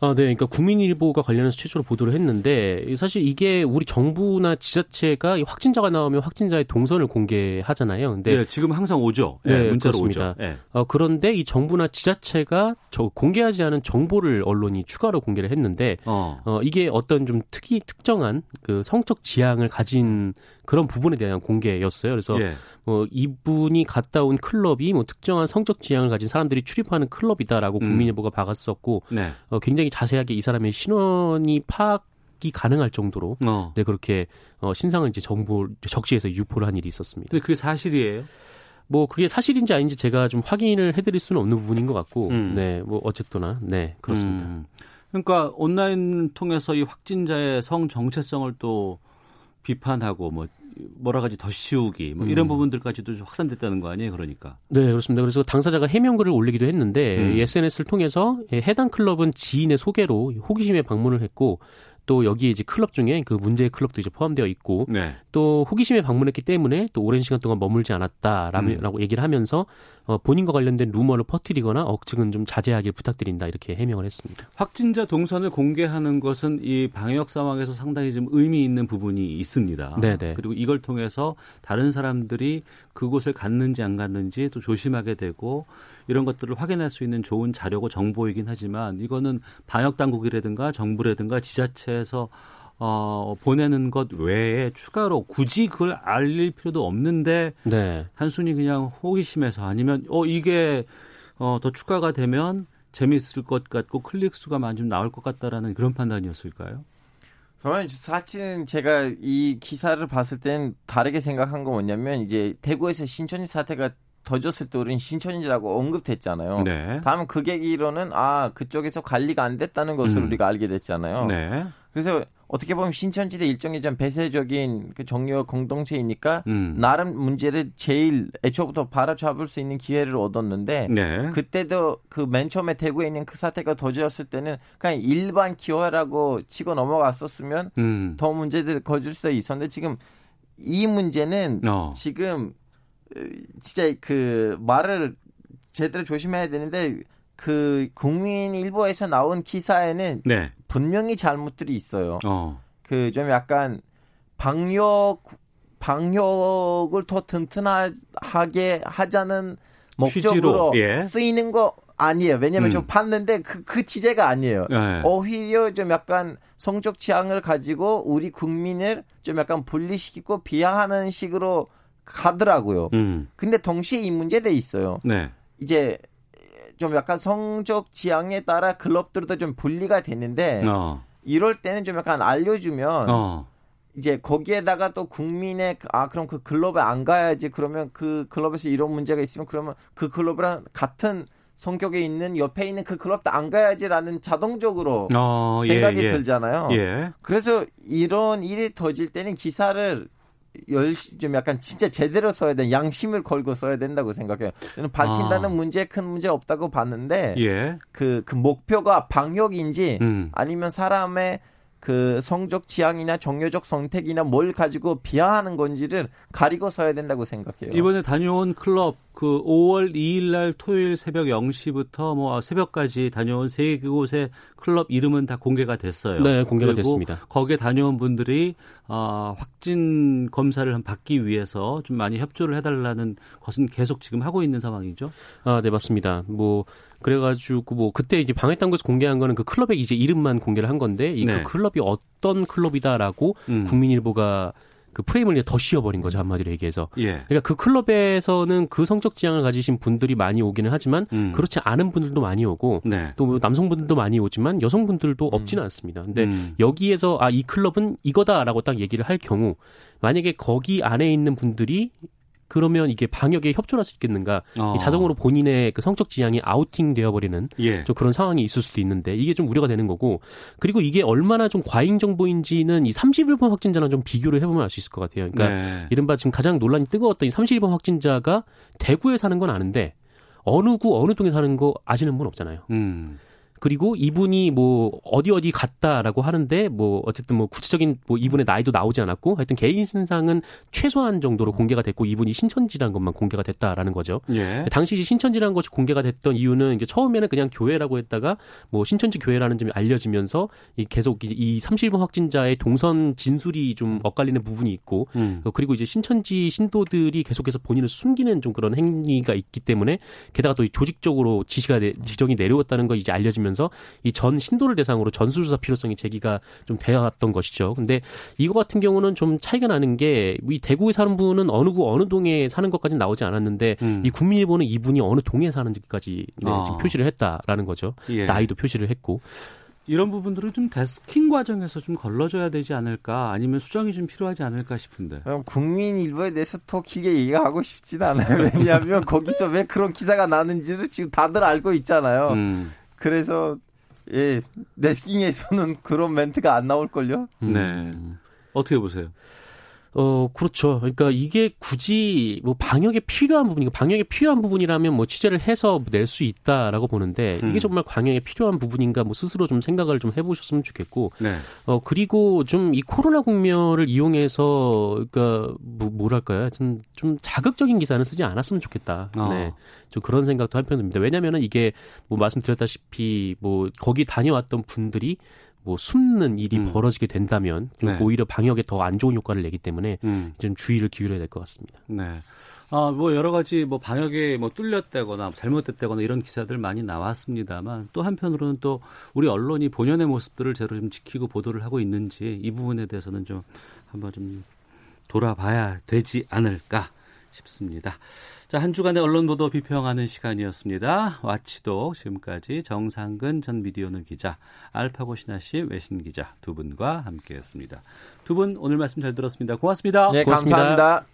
아, 네. 그러니까 국민일보가 관련해서 최초로 보도를 했는데 사실 이게 우리 정부나 지자체가 이 확진자가 나오면 확진자의 동선을 공개하잖아요. 근데 네, 지금 항상 오죠. 예, 네, 문자로 그렇습니다. 오죠. 예. 어, 그런데 이 정부나 지자체가 저 공개하지 않은 정보를 언론이 추가로 공개를 했는데 어. 어, 이게 어떤 좀 특이 특정한 그 성적 지향을 가진 그런 부분에 대한 공개였어요. 그래서 예. 뭐 이분이 갔다 온 클럽이 뭐 특정한 성적 지향을 가진 사람들이 출입하는 클럽이다라고 음. 국민일보가 박았었고 네. 어, 굉장히 자세하게 이 사람의 신원이 파악 이 가능할 정도로 어. 네 그렇게 어, 신상을 이제 정보 적시해서 유포를 한 일이 있었습니다. 근데 그게 사실이에요? 뭐 그게 사실인지 아닌지 제가 좀 확인을 해드릴 수는 없는 부분인 것 같고, 음. 네, 뭐 어쨌거나 네 그렇습니다. 음. 그러니까 온라인 통해서 이 확진자의 성 정체성을 또 비판하고 뭐 뭐라 가지 더 씌우기 뭐 이런 음. 부분들까지도 좀 확산됐다는 거 아니에요? 그러니까. 네, 그렇습니다. 그래서 당사자가 해명글을 올리기도 했는데 음. 이 SNS를 통해서 예, 해당 클럽은 지인의 소개로 호기심에 방문을 했고 또 여기 이제 클럽 중에 그 문제의 클럽도 이제 포함되어 있고 네. 또 호기심에 방문했기 때문에 또 오랜 시간 동안 머물지 않았다라고 음. 얘기를 하면서 어, 본인과 관련된 루머를 퍼뜨리거나 억측은 좀 자제하길 부탁드린다 이렇게 해명을 했습니다. 확진자 동선을 공개하는 것은 이 방역 상황에서 상당히 좀 의미 있는 부분이 있습니다. 네네. 그리고 이걸 통해서 다른 사람들이 그곳을 갔는지 안 갔는지 또 조심하게 되고 이런 것들을 확인할 수 있는 좋은 자료고 정보이긴 하지만 이거는 방역 당국이라든가 정부라든가 지자체에서 어, 보내는 것 외에 추가로 굳이 그걸 알릴 필요도 없는데 네. 단순히 그냥 호기심에서 아니면 어 이게 어, 더 추가가 되면 재미있을 것 같고 클릭 수가 많이 좀 나올 것 같다라는 그런 판단이었을까요? 저는 사실은 제가 이 기사를 봤을 땐 다르게 생각한 건 뭐냐면 이제 대구에서 신천지 사태가 터졌을 때 우리는 신천지라고 언급됐잖아요. 네. 다음 그 계기로는 아 그쪽에서 관리가 안 됐다는 것을 음. 우리가 알게 됐잖아요. 네. 그래서 어떻게 보면 신천지대 일종의 좀 배세적인 그 정려 공동체이니까 음. 나름 문제를 제일 애초부터 바로잡을 수 있는 기회를 얻었는데 네. 그때도 그 맨 처음에 대구에 있는 그 사태가 터졌을 때는 그냥 일반 기회라고 치고 넘어갔었으면 음. 더 문제들 거줄 수 있었는데 지금 이 문제는 어. 지금 어, 진짜 그 말을 제대로 조심해야 되는데 그 국민 일보에서 나온 기사에는 네. 분명히 잘못들이 있어요. 어. 그좀 약간 방역 방역을 더 튼튼하게 하자는 목적으로 예. 쓰이는 거 아니에요. 왜냐면 음. 저 봤는데 그, 그 취재가 아니에요. 네. 오히려 좀 약간 성적 취향을 가지고 우리 국민을 좀 약간 분리시키고 비하하는 식으로 가더라고요. 음. 근데 동시에 이 문제도 있어요. 네. 이제 좀 약간 성적 지향에 따라 클럽들도 좀 분리가 되는데 어. 이럴 때는 좀 약간 알려주면 어. 이제 거기에다가 또 국민의 그- 아 그럼 그 클럽에 안 가야지 그러면 그 클럽에서 이런 문제가 있으면 그러면 그 클럽이랑 같은 성격에 있는 옆에 있는 그 클럽도 안 가야지라는 자동적으로 어, 생각이 예, 예. 들잖아요. 예. 그래서 이런 일이 터질 때는 기사를 열시 좀 약간 진짜 제대로 써야 돼 양심을 걸고 써야 된다고 생각해요. 저는 밝힌다는 아. 문제에 큰 문제 없다고 봤는데 예. 그, 그 목표가 방역인지 음. 아니면 사람의 그 성적 지향이나 정료적 선택이나 뭘 가지고 비하하는 건지를 가리고 써야 된다고 생각해요. 이번에 다녀온 클럽 그 5월 2일 날 토요일 새벽 0시부터 뭐 새벽까지 다녀온 세 곳의 클럽 이름은 다 공개가 됐어요. 네, 공개가 됐습니다. 거기에 다녀온 분들이 어, 확진 검사를 한 받기 위해서 좀 많이 협조를 해달라는 것은 계속 지금 하고 있는 상황이죠. 아, 네, 맞습니다. 뭐, 그래가지고, 뭐, 그때 이제 방해당국에서 공개한 거는 그 클럽의 이제 이름만 공개를 한 건데, 이 네. 그 클럽이 어떤 클럽이다라고 음. 국민일보가 그 프레임을 이제 더 씌워버린 거죠, 한마디로 얘기해서. 예. 그러니까 그 클럽에서는 그 성적 지향을 가지신 분들이 많이 오기는 하지만, 음. 그렇지 않은 분들도 많이 오고, 네. 또뭐 남성분들도 많이 오지만 여성분들도 없지는 않습니다. 근데 음. 여기에서 아 이 클럽은 이거다라고 딱 얘기를 할 경우 만약에 거기 안에 있는 분들이 그러면 이게 방역에 협조할 수 있겠는가? 어. 이 자동으로 본인의 그 성적 지향이 아우팅 되어버리는 예. 좀 그런 상황이 있을 수도 있는데 이게 좀 우려가 되는 거고 그리고 이게 얼마나 좀 과잉 정보인지는 이 31번 확진자랑 좀 비교를 해보면 알 수 있을 것 같아요. 그러니까 네. 이른바 지금 가장 논란이 뜨거웠던 이 31번 확진자가 대구에 사는 건 아는데 어느 구 어느 동에 사는 거 아시는 분 없잖아요. 음. 그리고 이분이 뭐 어디 어디 갔다라고 하는데 뭐 어쨌든 뭐 구체적인 뭐 이분의 나이도 나오지 않았고 하여튼 개인 신상은 최소한 정도로 공개가 됐고 이분이 신천지라는 것만 공개가 됐다라는 거죠. 예. 당시 신천지라는 것이 공개가 됐던 이유는 이제 처음에는 그냥 교회라고 했다가 뭐 신천지 교회라는 점이 알려지면서 이 계속 이- 이 30번 확진자의 동선 진술이 좀 엇갈리는 부분이 있고 음. 어, 그리고 이제 신천지 신도들이 계속해서 본인을 숨기는 좀 그런 행위가 있기 때문에 게다가 또이 조직적으로 지시가 내- 지정이 내려왔다는 거 이제 알려지 면서 이 전 신도를 대상으로 전수조사 필요성이 제기가 좀 되어왔던 것이죠. 근데 이거 같은 경우는 좀 차이가 나는 게 이 대구에 사는 분은 어느 구 어느 동에 사는 것까지는 나오지 않았는데 음. 이 국민일보는 이분이 어느 동에 사는지까지 네, 아. 지금 표시를 했다라는 거죠. 예. 나이도 표시를 했고 이런 부분들은 좀 데스킹 과정에서 좀 걸러줘야 되지 않을까 아니면 수정이 좀 필요하지 않을까 싶은데. 그럼 국민 일보에 대해서 더 길게 얘기하고 싶진 않아요. 왜냐하면 거기서 왜 그런 기사가 나는지를 지금 다들 알고 있잖아요. 음. 그래서 예 네스킹에서는 그런 멘트가 안 나올걸요. 네. 어떻게 보세요? 어, 그렇죠. 그러니까 이게 굳이 뭐 방역에 필요한 부분이고 방역에 필요한 부분이라면 뭐 취재를 해서 낼 수 있다라고 보는데 음. 이게 정말 방역에 필요한 부분인가 뭐 스스로 좀 생각을 좀 해보셨으면 좋겠고 네. 어 그리고 좀 이 코로나 국면을 이용해서 그러니까 뭐 뭐랄까요, 하여튼 좀 자극적인 기사는 쓰지 않았으면 좋겠다. 어. 네, 좀 그런 생각도 한편 듭니다. 왜냐하면은 이게 뭐 말씀드렸다시피 뭐 거기 다녀왔던 분들이 뭐 숨는 일이 음. 벌어지게 된다면 좀 네. 오히려 방역에 더 안 좋은 효과를 내기 때문에 음. 좀 주의를 기울여야 될 것 같습니다. 네. 아, 뭐 여러 가지 뭐 방역에 뭐 뚫렸다거나 잘못됐다거나 이런 기사들 많이 나왔습니다만 또 한편으로는 또 우리 언론이 본연의 모습들을 제대로 좀 지키고 보도를 하고 있는지 이 부분에 대해서는 좀 한번 좀 돌아봐야 되지 않을까 싶습니다. 자, 한 주간의 언론 보도 비평하는 시간이었습니다. 와치도 지금까지 정상근 전 미디어널 기자, 알파고 신하 씨 외신 기자 두 분과 함께했습니다. 두 분 오늘 말씀 잘 들었습니다. 고맙습니다. 네, 고맙습니다. 감사합니다.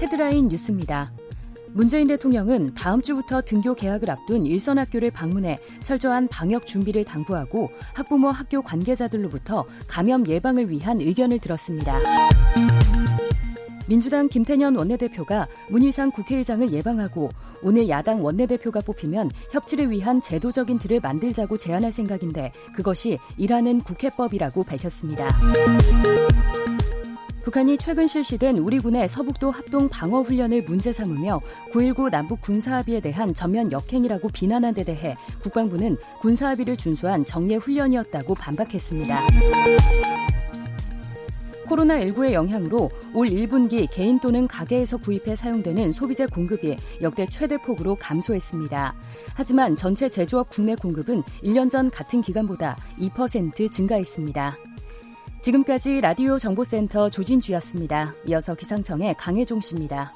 헤드라인 뉴스입니다. 문재인 대통령은 다음 주부터 등교 개학을 앞둔 일선 학교를 방문해 철저한 방역 준비를 당부하고 학부모 학교 관계자들로부터 감염 예방을 위한 의견을 들었습니다. 민주당 김태년 원내대표가 문희상 국회의장을 예방하고 오늘 야당 원내대표가 뽑히면 협치를 위한 제도적인 틀을 만들자고 제안할 생각인데 그것이 일하는 국회법이라고 밝혔습니다. 북한이 최근 실시된 우리 군의 서북도 합동 방어 훈련을 문제 삼으며 9.19 남북 군사합의에 대한 전면 역행이라고 비난한 데 대해 국방부는 군사합의를 준수한 정례 훈련이었다고 반박했습니다. 코로나19의 영향으로 올 1분기 개인 또는 가게에서 구입해 사용되는 소비재 공급이 역대 최대 폭으로 감소했습니다. 하지만 전체 제조업 국내 공급은 1년 전 같은 기간보다 2% 증가했습니다. 지금까지 라디오 정보센터 조진주였습니다. 이어서 기상청의 강혜종 씨입니다.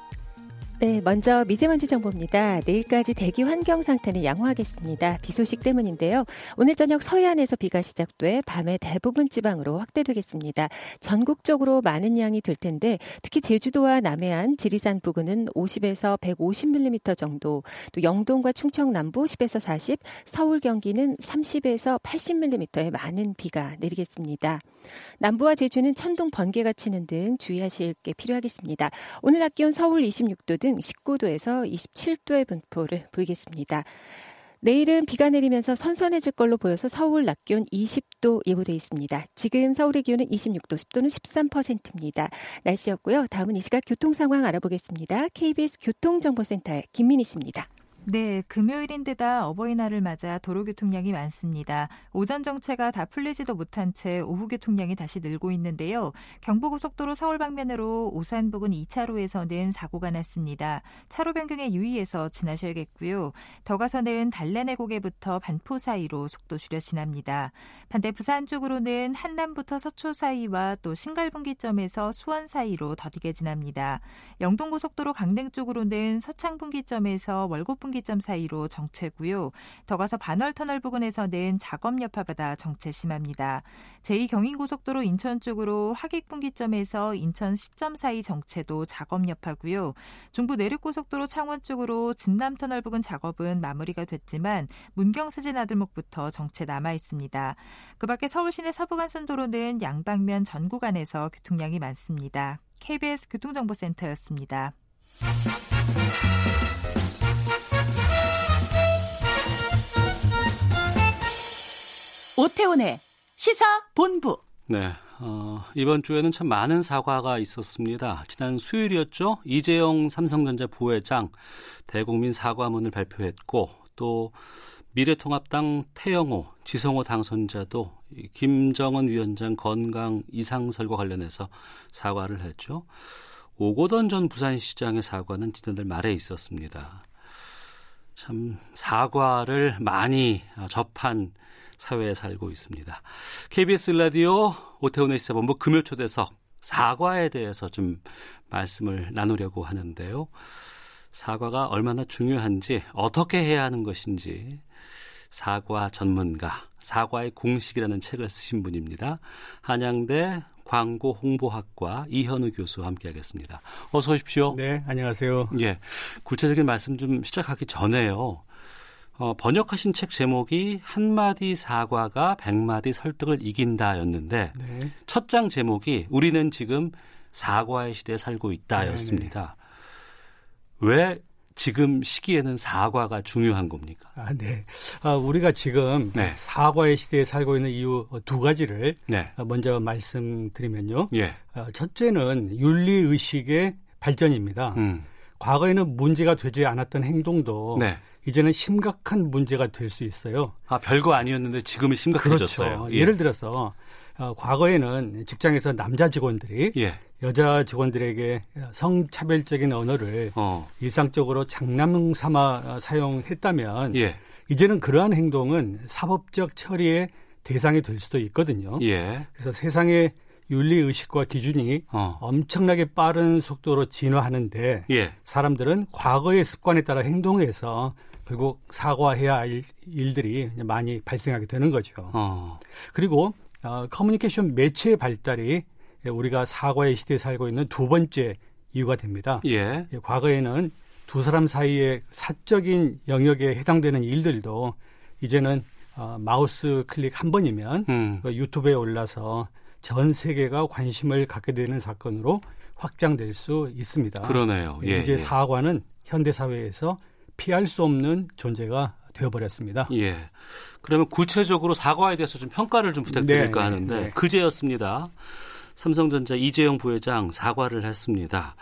네, 먼저 미세먼지 정보입니다. 내일까지 대기 환경 상태는 양호하겠습니다. 비 소식 때문인데요. 오늘 저녁 서해안에서 비가 시작돼 밤에 대부분 지방으로 확대되겠습니다. 전국적으로 많은 양이 될 텐데 특히 제주도와 남해안, 지리산 부근은 50에서 150mm 정도, 또 영동과 충청 남부 10에서 40, 서울 경기는 30에서 80mm의 많은 비가 내리겠습니다. 남부와 제주는 천둥 번개가 치는 등 주의하실 게 필요하겠습니다. 오늘 낮 기온 서울 26도 등 19도에서 27도의 분포를 보이겠습니다. 내일은 비가 내리면서 선선해질 걸로 보여서 서울 낮 기온 20도 예보돼 있습니다. 지금 서울의 기온은 26도, 습도는 13%입니다. 날씨였고요. 다음은 이 시각 교통 상황 알아보겠습니다. KBS 교통정보센터의 김민희 씨입니다. 네, 금요일인데다 어버이날을 맞아 도로 교통량이 많습니다. 오전 정체가 다 풀리지도 못한 채 오후 교통량이 다시 늘고 있는데요. 경부고속도로 서울 방면으로 오산 부근 2차로에서는 사고가 났습니다. 차로 변경에 유의해서 지나셔야겠고요. 더 가서는 달래내 고개부터 반포 사이로 속도 줄여 지납니다. 반대 부산 쪽으로는 한남부터 서초 사이와 또 신갈분기점에서 수원 사이로 더디게 지납니다. 영동고속도로 강릉 쪽으로는 서창분기점에서 월곡분 분기점 사이로 정체고요. 더 가서 반월터널 부근에서는 작업 여파받아 정체 심합니다. 제2경인고속도로 인천 쪽으로 하객 분기점에서 인천 시점 사이 정체도 작업 여파고요. 중부 내륙고속도로 창원 쪽으로 진남터널 부근 작업은 마무리가 됐지만 문경수진 아들목부터 정체 남아 있습니다. 그 밖에 서울 시내 서부간선 도로는 양방면 전 구간에서 교통량이 많습니다. KBS 교통정보센터였습니다. 오태훈의 시사 본부. 네. 어, 이번 주에는 참 많은 사과가 있었습니다. 지난 수요일이었죠. 이재용 삼성전자 부회장 대국민 사과문을 발표했고 또 미래통합당 태영호, 지성호 당선자도 김정은 위원장 건강 이상설과 관련해서 사과를 했죠. 오고던 전 부산시장의 사과는 지난달 말에 있었습니다. 참 사과를 많이 접한 사회에 살고 있습니다. KBS 라디오 오태훈의 시사본부 금요 초대석 사과에 대해서 좀 말씀을 나누려고 하는데요. 사과가 얼마나 중요한지 어떻게 해야 하는 것인지 사과 전문가 사과의 공식이라는 책을 쓰신 분입니다. 한양대 광고 홍보학과 이현우 교수와 함께하겠습니다. 어서 오십시오. 네, 안녕하세요. 예, 구체적인 말씀 좀 시작하기 전에요. 어, 번역하신 책 제목이 한 마디 사과가 백 마디 설득을 이긴다였는데 네. 첫장 제목이 우리는 지금 사과의 시대에 살고 있다였습니다. 네, 네. 왜 지금 시기에는 사과가 중요한 겁니까? 아, 네. 아, 우리가 지금 네. 사과의 시대에 살고 있는 이유 두 가지를 네. 먼저 말씀드리면요. 예. 어, 첫째는 윤리 의식의 발전입니다. 음. 과거에는 문제가 되지 않았던 행동도 네. 이제는 심각한 문제가 될 수 있어요. 아 별거 아니었는데 지금은 심각해졌어요. 그렇죠. 예. 를 들어서 어, 과거에는 직장에서 남자 직원들이 예. 여자 직원들에게 성차별적인 언어를 어. 일상적으로 장난 삼아 사용했다면 예. 이제는 그러한 행동은 사법적 처리의 대상이 될 수도 있거든요. 예. 그래서 세상의 윤리 의식과 기준이 어. 엄청나게 빠른 속도로 진화하는데 예. 사람들은 과거의 습관에 따라 행동해서 결국 사과해야 할 일들이 많이 발생하게 되는 거죠. 어. 그리고 어, 커뮤니케이션 매체의 발달이 우리가 사과의 시대에 살고 있는 두 번째 이유가 됩니다. 예. 예. 과거에는 두 사람 사이의 사적인 영역에 해당되는 일들도 이제는 어, 마우스 클릭 한 번이면 음. 그 유튜브에 올라서 전 세계가 관심을 갖게 되는 사건으로 확장될 수 있습니다. 그러네요. 예, 이제 예. 사과는 현대 사회에서 피할 수 없는 존재가 되어버렸습니다. 예. 그러면 구체적으로 사과에 대해서 좀 평가를 좀 부탁드릴까 네, 하는데 네. 그제였습니다. 삼성전자 이재용 부회장 사과를 했습니다.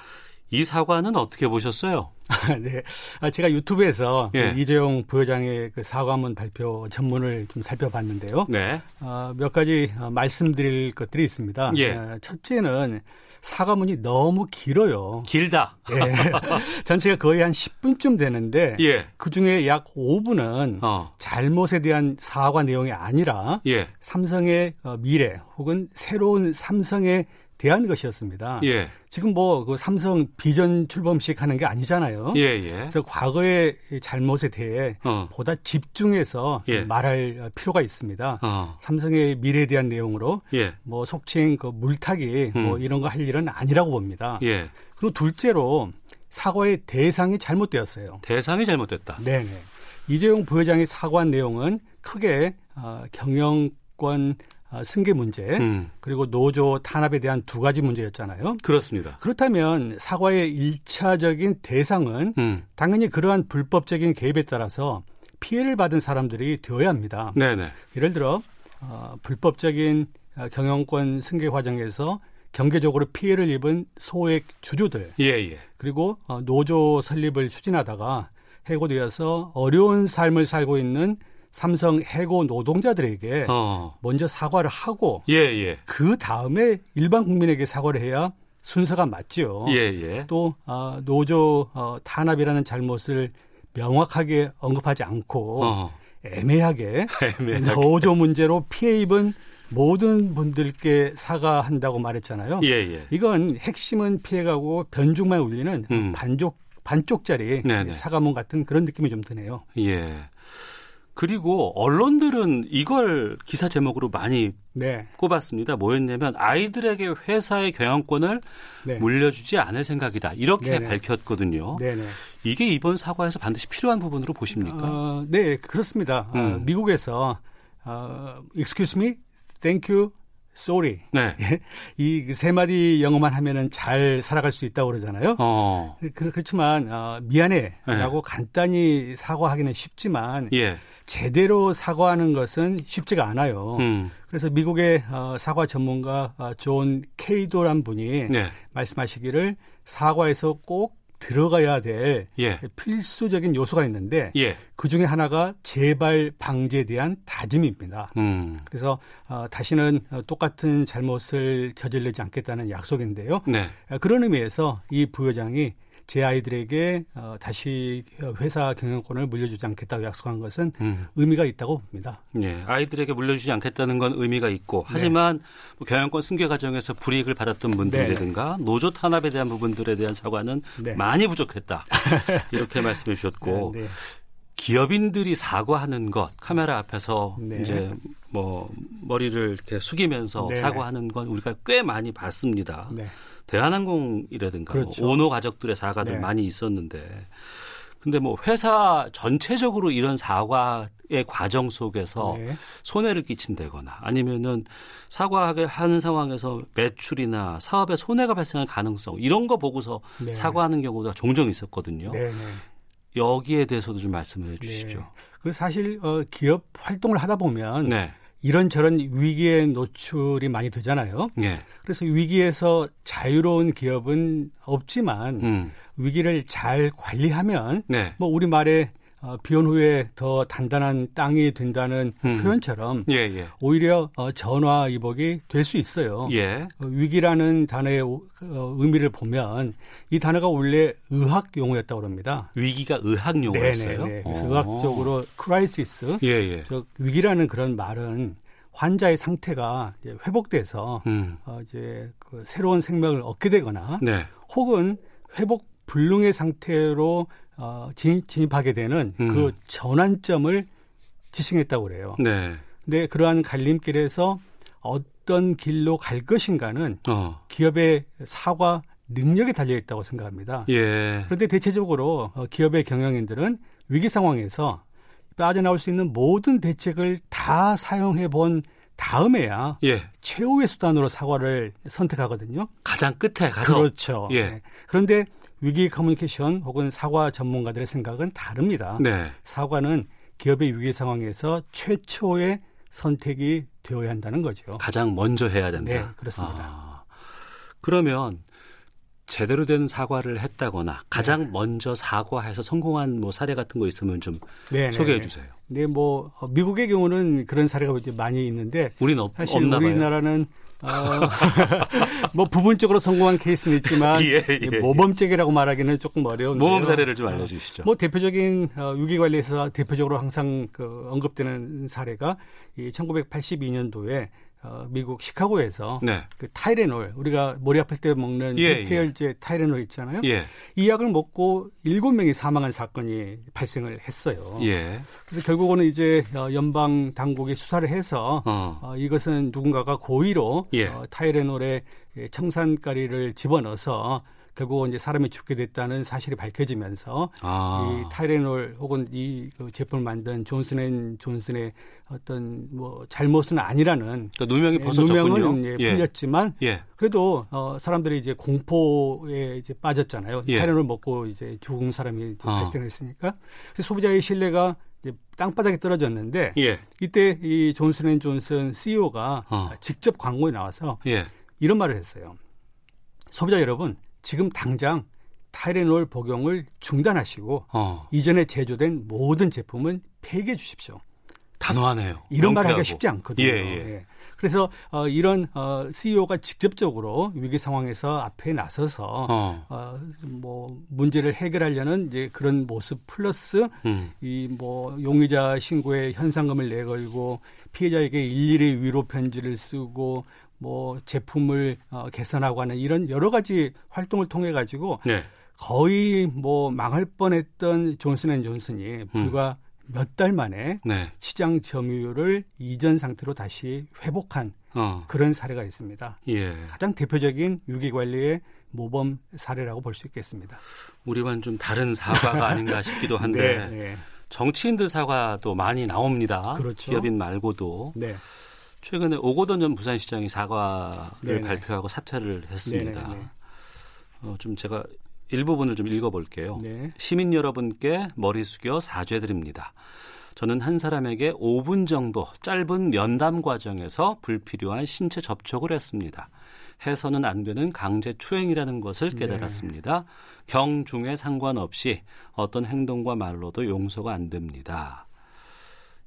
이 사과는 어떻게 보셨어요? 네. 아, 제가 유튜브에서 예. 그 이재용 부회장의 그 사과문 발표 전문을 좀 살펴봤는데요. 네. 어, 몇 가지 어, 말씀드릴 것들이 있습니다. 예. 어, 첫째는 사과문이 너무 길어요. 길다. 예. 전체가 거의 한 10분쯤 되는데 예. 그 중에 약 5분은 어. 잘못에 대한 사과 내용이 아니라 예. 삼성의 어, 미래 혹은 새로운 삼성의 대한 것이었습니다. 예. 지금 뭐 그 삼성 비전 출범식 하는 게 아니잖아요. 예, 예. 그래서 과거의 잘못에 대해 어. 보다 집중해서 예. 말할 필요가 있습니다. 어. 삼성의 미래에 대한 내용으로 예. 뭐 속칭 그 물타기 뭐 음. 이런 거 할 일은 아니라고 봅니다. 예. 그리고 둘째로 사과의 대상이 잘못되었어요. 대상이 잘못됐다. 네 네. 이재용 부회장이 사과한 내용은 크게 어, 경영권 어, 승계 문제 음. 그리고 노조 탄압에 대한 두 가지 문제였잖아요. 그렇습니다. 그렇다면 사과의 일차적인 대상은 음. 당연히 그러한 불법적인 개입에 따라서 피해를 받은 사람들이 되어야 합니다. 네네. 예를 들어 어, 불법적인 어, 경영권 승계 과정에서 경제적으로 피해를 입은 소액 주주들 예, 예. 그리고 어, 노조 설립을 추진하다가 해고되어서 어려운 삶을 살고 있는 삼성 해고 노동자들에게 어. 먼저 사과를 하고 예, 예. 그 다음에 일반 국민에게 사과를 해야 순서가 맞지요. 예, 예. 또 어, 노조 어, 탄압이라는 잘못을 명확하게 언급하지 않고 어. 애매하게, 애매하게. 노조 문제로 피해 입은 모든 분들께 사과한다고 말했잖아요. 예, 예. 이건 핵심은 피해가고 변죽만 울리는 음. 반쪽 반쪽짜리 네네. 사과문 같은 그런 느낌이 좀 드네요. 예. 그리고 언론들은 이걸 기사 제목으로 많이 네. 꼽았습니다. 뭐였냐면 아이들에게 회사의 경영권을 네. 물려주지 않을 생각이다. 이렇게 네네. 밝혔거든요. 네네. 이게 이번 사과에서 반드시 필요한 부분으로 보십니까? 어, 네, 그렇습니다. 어, 음. 미국에서 어, excuse me, thank you, sorry. 네. 이 세 마디 영어만 하면은 잘 살아갈 수 있다고 그러잖아요. 어. 그- 그렇지만 어, 미안해라고 간단히 사과하기는 쉽지만 예. 제대로 사과하는 것은 쉽지가 않아요. 음. 그래서 미국의 어, 사과 전문가 어, 존 케이도란 분이 네. 말씀하시기를 사과에서 꼭 들어가야 될 예. 필수적인 요소가 있는데 예. 그 중에 하나가 재발 방지에 대한 다짐입니다. 음. 그래서 어, 다시는 어, 똑같은 잘못을 저지르지 않겠다는 약속인데요. 네. 어, 그런 의미에서 이 부회장이 제 아이들에게 어, 다시 회사 경영권을 물려주지 않겠다고 약속한 것은 음. 의미가 있다고 봅니다. 예, 아이들에게 물려주지 않겠다는 건 의미가 있고 하지만 뭐 경영권 승계 과정에서 불이익을 받았던 분들이라든가 노조 탄압에 대한 부분들에 대한 사과는 네. 많이 부족했다 이렇게 말씀해 주셨고 네, 네. 기업인들이 사과하는 것 카메라 앞에서 네. 이제 뭐 머리를 이렇게 숙이면서 네. 사과하는 건 우리가 꽤 많이 봤습니다. 네. 대한항공이라든가 그렇죠. 뭐 오노 가족들의 사과들 네. 많이 있었는데 근데 뭐 회사 전체적으로 이런 사과의 과정 속에서 네. 손해를 끼친다거나 아니면은 사과하게 하는 상황에서 매출이나 사업에 손해가 발생할 가능성 이런 거 보고서 네. 사과하는 경우가 종종 있었거든요. 네, 네. 여기에 대해서도 좀 말씀을 해 주시죠. 그 사실 어, 기업 활동을 하다 보면 네. 이런저런 위기에 노출이 많이 되잖아요. 예. 그래서 위기에서 자유로운 기업은 없지만 음. 위기를 잘 관리하면 네. 뭐 우리 말에 어, 비온 후에 더 단단한 땅이 된다는 음. 표현처럼 예, 예. 오히려 어, 전화위복이 될 수 있어요. 예. 어, 위기라는 단어의 오- 어, 의미를 보면 이 단어가 원래 의학 용어였다고 합니다. 위기가 의학 용어였어요. 네네네. 그래서 어. 의학적으로 crisis, 예, 예. 저 위기라는 그런 말은 환자의 상태가 이제 회복돼서 음. 어, 이제 그 새로운 생명을 얻게 되거나 네. 혹은 회복 불능의 상태로 어, 진, 진입하게 되는 음. 그 전환점을 지칭했다고 그래요. 네. 근데 그러한 갈림길에서 어떤 길로 갈 것인가는 어. 기업의 사과 능력에 달려 있다고 생각합니다. 예. 그런데 대체적으로 어, 기업의 경영인들은 위기 상황에서 빠져나올 수 있는 모든 대책을 다 사용해 본 다음에야 예. 최후의 수단으로 사과를 선택하거든요. 가장 끝에 가서 그렇죠. 예. 네. 그런데 위기 커뮤니케이션 혹은 사과 전문가들의 생각은 다릅니다. 네. 사과는 기업의 위기 상황에서 최초의 선택이 되어야 한다는 거죠. 가장 먼저 해야 된다. 네, 그렇습니다. 아, 그러면 제대로 된 사과를 했다거나 가장 네. 먼저 사과해서 성공한 뭐 사례 같은 거 있으면 좀 네, 네, 소개해 네. 주세요. 네, 뭐 어, 미국의 경우는 그런 사례가 많이 있는데 우리는 없, 사실 없나 봐요. 우리나라는 어, 뭐 부분적으로 성공한 케이스는 있지만 예, 예, 이 모범적이라고 말하기는 조금 어려운데요. 모범 사례를 좀 알려주시죠. 뭐 대표적인 어, 위기 관리에서 대표적으로 항상 그 언급되는 사례가 이 1982년도에 어, 미국 시카고에서 네. 그 타이레놀 우리가 머리 아플 때 먹는 예, 그 해열제 예. 타이레놀 있잖아요. 예. 이 약을 먹고 일곱 명이 사망한 사건이 발생을 했어요. 예. 그래서 결국은 이제 어, 연방 당국이 수사를 해서 어. 어, 이것은 누군가가 고의로 예. 어, 타이레놀에 청산가리를 집어넣어서 결국 이제 사람이 죽게 됐다는 사실이 밝혀지면서 아. 이 타이레놀 혹은 이 그 제품을 만든 존슨앤 존슨의 어떤 뭐 잘못은 아니라는 그러니까 누명이 벗어졌군요. 누명은 예, 예. 풀렸지만 예. 그래도 어 사람들이 이제 공포에 이제 빠졌잖아요. 예. 타이레놀 먹고 이제 죽은 사람이 어. 발생했으니까 그래서 소비자의 신뢰가 이제 땅바닥에 떨어졌는데 예. 이때 이 존슨앤 존슨 CEO가 어. 직접 광고에 나와서 예. 이런 말을 했어요. 소비자 여러분 지금 당장 타이레놀 복용을 중단하시고 어. 이전에 제조된 모든 제품은 폐기해 주십시오. 단호하네요. 이런 말 하기가 쉽지 않거든요. 예, 예. 예. 그래서 어, 이런 어, CEO가 직접적으로 위기 상황에서 앞에 나서서 어. 어, 뭐 문제를 해결하려는 이제 그런 모습 플러스 음. 이뭐 용의자 신고에 현상금을 내걸고 피해자에게 일일이 위로 편지를 쓰고 뭐 제품을 어, 개선하고 하는 이런 여러 가지 활동을 통해 가지고 네. 거의 뭐 망할 뻔했던 존슨앤존슨이 불과 음. 몇달 만에 네. 시장 점유율을 이전 상태로 다시 회복한 어. 그런 사례가 있습니다. 예. 가장 대표적인 위기 관리의 모범 사례라고 볼 수 있겠습니다. 우리와는 좀 다른 사과가 아닌가 싶기도 한데 네, 네. 정치인들 사과도 많이 나옵니다. 그렇죠. 기업인 말고도. 네. 최근에 오고던 전 부산시장이 사과를 네네. 발표하고 사퇴를 했습니다. 어, 좀 제가 일부분을 좀 읽어볼게요. 네. 시민 여러분께 머리 숙여 사죄드립니다. 저는 한 사람에게 5분 정도 짧은 면담 과정에서 불필요한 신체 접촉을 했습니다. 해서는 안 되는 강제 추행이라는 것을 네. 깨달았습니다. 네. 경, 중에 상관없이 어떤 행동과 말로도 용서가 안 됩니다.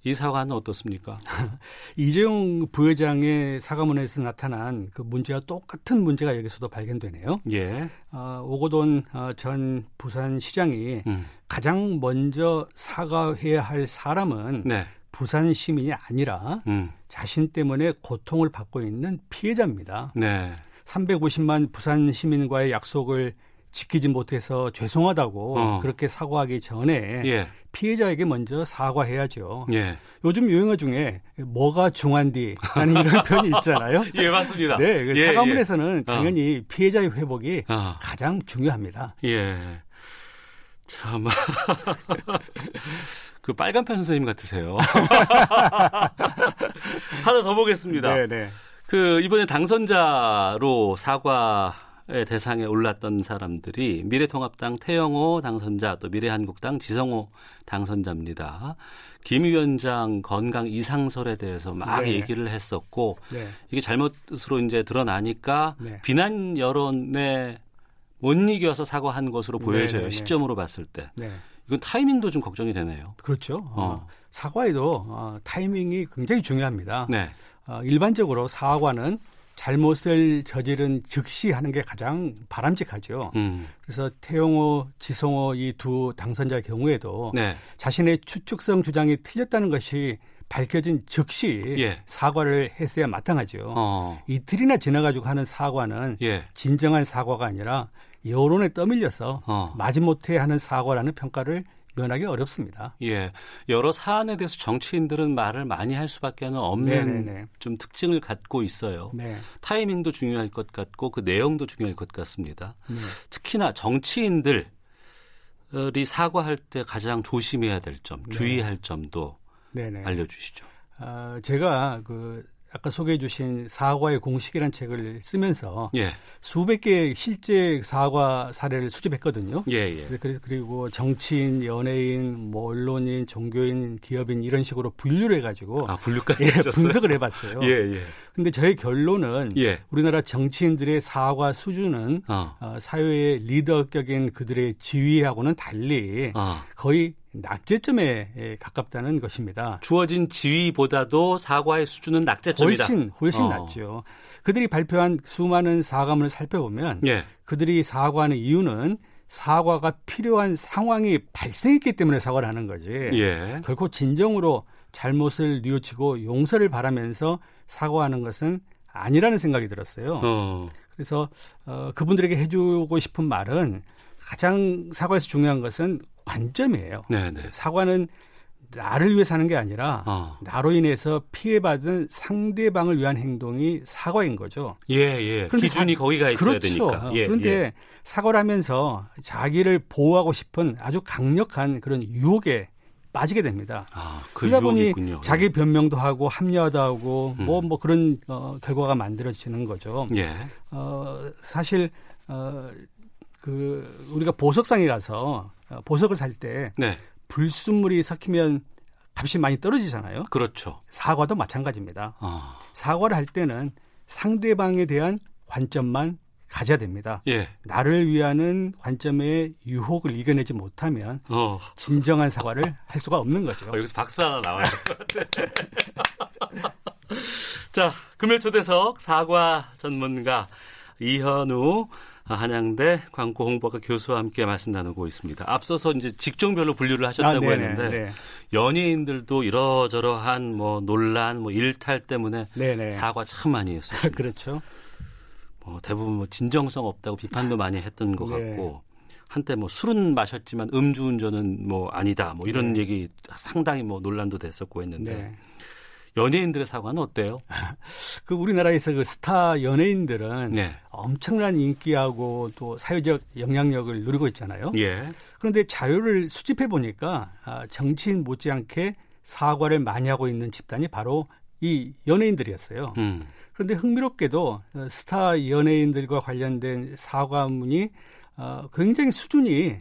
이 사과는 어떻습니까? 이재용 부회장의 사과문에서 나타난 그 문제와 똑같은 문제가 여기서도 발견되네요. 예. 어, 오고돈 어, 전 부산시장이 음. 가장 먼저 사과해야 할 사람은 네. 부산 시민이 아니라 음. 자신 때문에 고통을 받고 있는 피해자입니다. 네. 350만 부산 시민과의 약속을 지키지 못해서 죄송하다고 어. 그렇게 사과하기 전에 예. 피해자에게 먼저 사과해야죠. 예. 요즘 유행어 중에 뭐가 중한디라는 이런 표현이 있잖아요. 예, 맞습니다. 네, 그 예, 사과문에서는 예. 당연히 어. 피해자의 회복이 어. 가장 중요합니다. 예. 참. 그 빨간편 선생님 같으세요. 하나 더 보겠습니다. 네, 네. 그 이번에 당선자로 사과 대상에 올랐던 사람들이 미래통합당 태영호 당선자 또 미래한국당 지성호 당선자입니다. 김 위원장 건강 이상설에 대해서 막 네. 얘기를 했었고 네. 이게 잘못으로 이제 드러나니까 네. 비난 여론에 못 이겨서 사과한 것으로 네, 보여져요. 네, 네. 시점으로 봤을 때. 이건 타이밍도 좀 걱정이 되네요. 그렇죠. 어. 어. 사과에도 어, 타이밍이 굉장히 중요합니다. 어, 일반적으로 사과는 잘못을 저지른 즉시 하는 게 가장 바람직하죠. 음. 그래서 태용호, 지성호 이 두 당선자의 경우에도 네. 자신의 추측성 주장이 틀렸다는 것이 밝혀진 즉시 예. 사과를 했어야 마땅하죠. 어. 이틀이나 지나가지고 하는 사과는 예. 진정한 사과가 아니라 여론에 떠밀려서 어. 마지못해 하는 사과라는 평가를 면하기 어렵습니다. 예. 여러 사안에 대해서 정치인들은 말을 많이 할 수밖에 없는 네네네. 좀 특징을 갖고 있어요. 네. 타이밍도 중요할 것 같고 그 내용도 중요할 것 같습니다. 네. 특히나 정치인들이 사과할 때 가장 조심해야 될 점, 네. 주의할 점도 네네. 알려주시죠. 어, 제가 그 아까 소개해 주신 사과의 공식이라는 책을 쓰면서 예. 수백 개의 실제 사과 사례를 수집했거든요. 예, 예. 그리고 정치인, 연예인, 뭐 언론인, 종교인, 기업인 이런 식으로 분류를 해가지고 아, 분류까지 예, 분석을 해봤어요. 예, 예. 근데 저의 결론은 예. 우리나라 정치인들의 사과 수준은 어. 어, 사회의 리더격인 그들의 지위하고는 달리 어. 거의 낙제점에 가깝다는 것입니다. 주어진 지위보다도 사과의 수준은 낙제점이다. 훨씬 훨씬 어. 낮죠. 그들이 발표한 수많은 사과문을 살펴보면 예. 그들이 사과하는 이유는 사과가 필요한 상황이 발생했기 때문에 사과를 하는 거지. 예. 결코 진정으로 잘못을 뉘우치고 용서를 바라면서 사과하는 것은 아니라는 생각이 들었어요. 어. 그래서 어, 그분들에게 해주고 싶은 말은 가장 사과에서 중요한 것은 관점이에요. 네네. 네. 사과는 나를 위해 사는 게 아니라 어. 나로 인해서 피해받은 상대방을 위한 행동이 사과인 거죠. 예, 예. 기준이 사, 거기가 있어야 그렇죠. 되니까. 예, 그런데 예. 사과를 하면서 자기를 보호하고 싶은 아주 강력한 그런 유혹에 빠지게 됩니다. 아, 그 그러다 보니 있군요. 자기 변명도 하고 합리화도 하고 뭐뭐 음. 뭐 그런 어, 결과가 만들어지는 거죠. 예. 어, 사실 어, 그 우리가 보석상에 가서 어, 보석을 살때 네. 불순물이 섞이면 값이 많이 떨어지잖아요. 그렇죠. 사과도 마찬가지입니다. 아. 사과를 할 때는 상대방에 대한 관점만 가져야 됩니다. 예. 나를 위하는 관점의 유혹을 이겨내지 못하면 어. 진정한 사과를 할 수가 없는 거죠. 어, 여기서 박수 하나 나와야 될 것 같아. 자, 금요일 초대석 사과 전문가 이현우 한양대 광고 홍보학과 교수와 함께 말씀 나누고 있습니다. 앞서서 이제 직종별로 분류를 하셨다고 아, 했는데 네. 연예인들도 이러저러한 뭐 논란, 뭐 일탈 때문에 네네. 사과 참 많이 했었어요. 그렇죠. 뭐 대부분 뭐 진정성 없다고 비판도 많이 했던 것 네. 같고 한때 뭐 술은 마셨지만 음주운전은 뭐 아니다 뭐 이런 네. 얘기 상당히 뭐 논란도 됐었고 했는데 네. 연예인들의 사과는 어때요? 그 우리나라에서 그 스타 연예인들은 네. 엄청난 인기하고 또 사회적 영향력을 누리고 있잖아요. 예. 그런데 자료를 수집해 보니까 아, 정치인 못지않게 사과를 많이 하고 있는 집단이 바로 이 연예인들이었어요. 음. 그런데 흥미롭게도 어, 스타 연예인들과 관련된 사과문이 어, 굉장히 수준이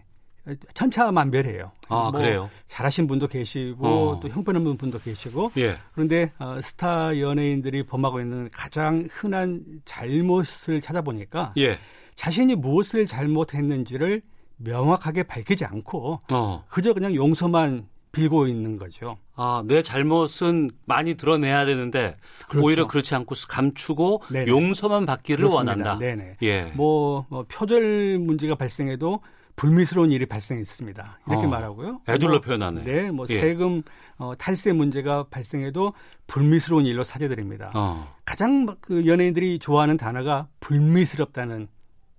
천차만별해요. 아, 뭐 그래요? 잘하신 분도 계시고 어. 또 형편없는 분도 계시고 예. 그런데 어, 스타 연예인들이 범하고 있는 가장 흔한 잘못을 찾아보니까 예. 자신이 무엇을 잘못했는지를 명확하게 밝히지 않고 어. 그저 그냥 용서만 빌고 있는 거죠. 아, 내 잘못은 많이 드러내야 되는데 그렇죠. 오히려 그렇지 않고 감추고 네네. 용서만 받기를 그렇습니다. 원한다. 네네. 예. 뭐, 뭐 표절 문제가 발생해도 불미스러운 일이 발생했습니다. 이렇게 어, 말하고요. 애둘러 뭐, 표현하네. 네, 뭐 예. 세금 어, 탈세 문제가 발생해도 불미스러운 일로 사죄드립니다. 어. 가장 그 연예인들이 좋아하는 단어가 불미스럽다는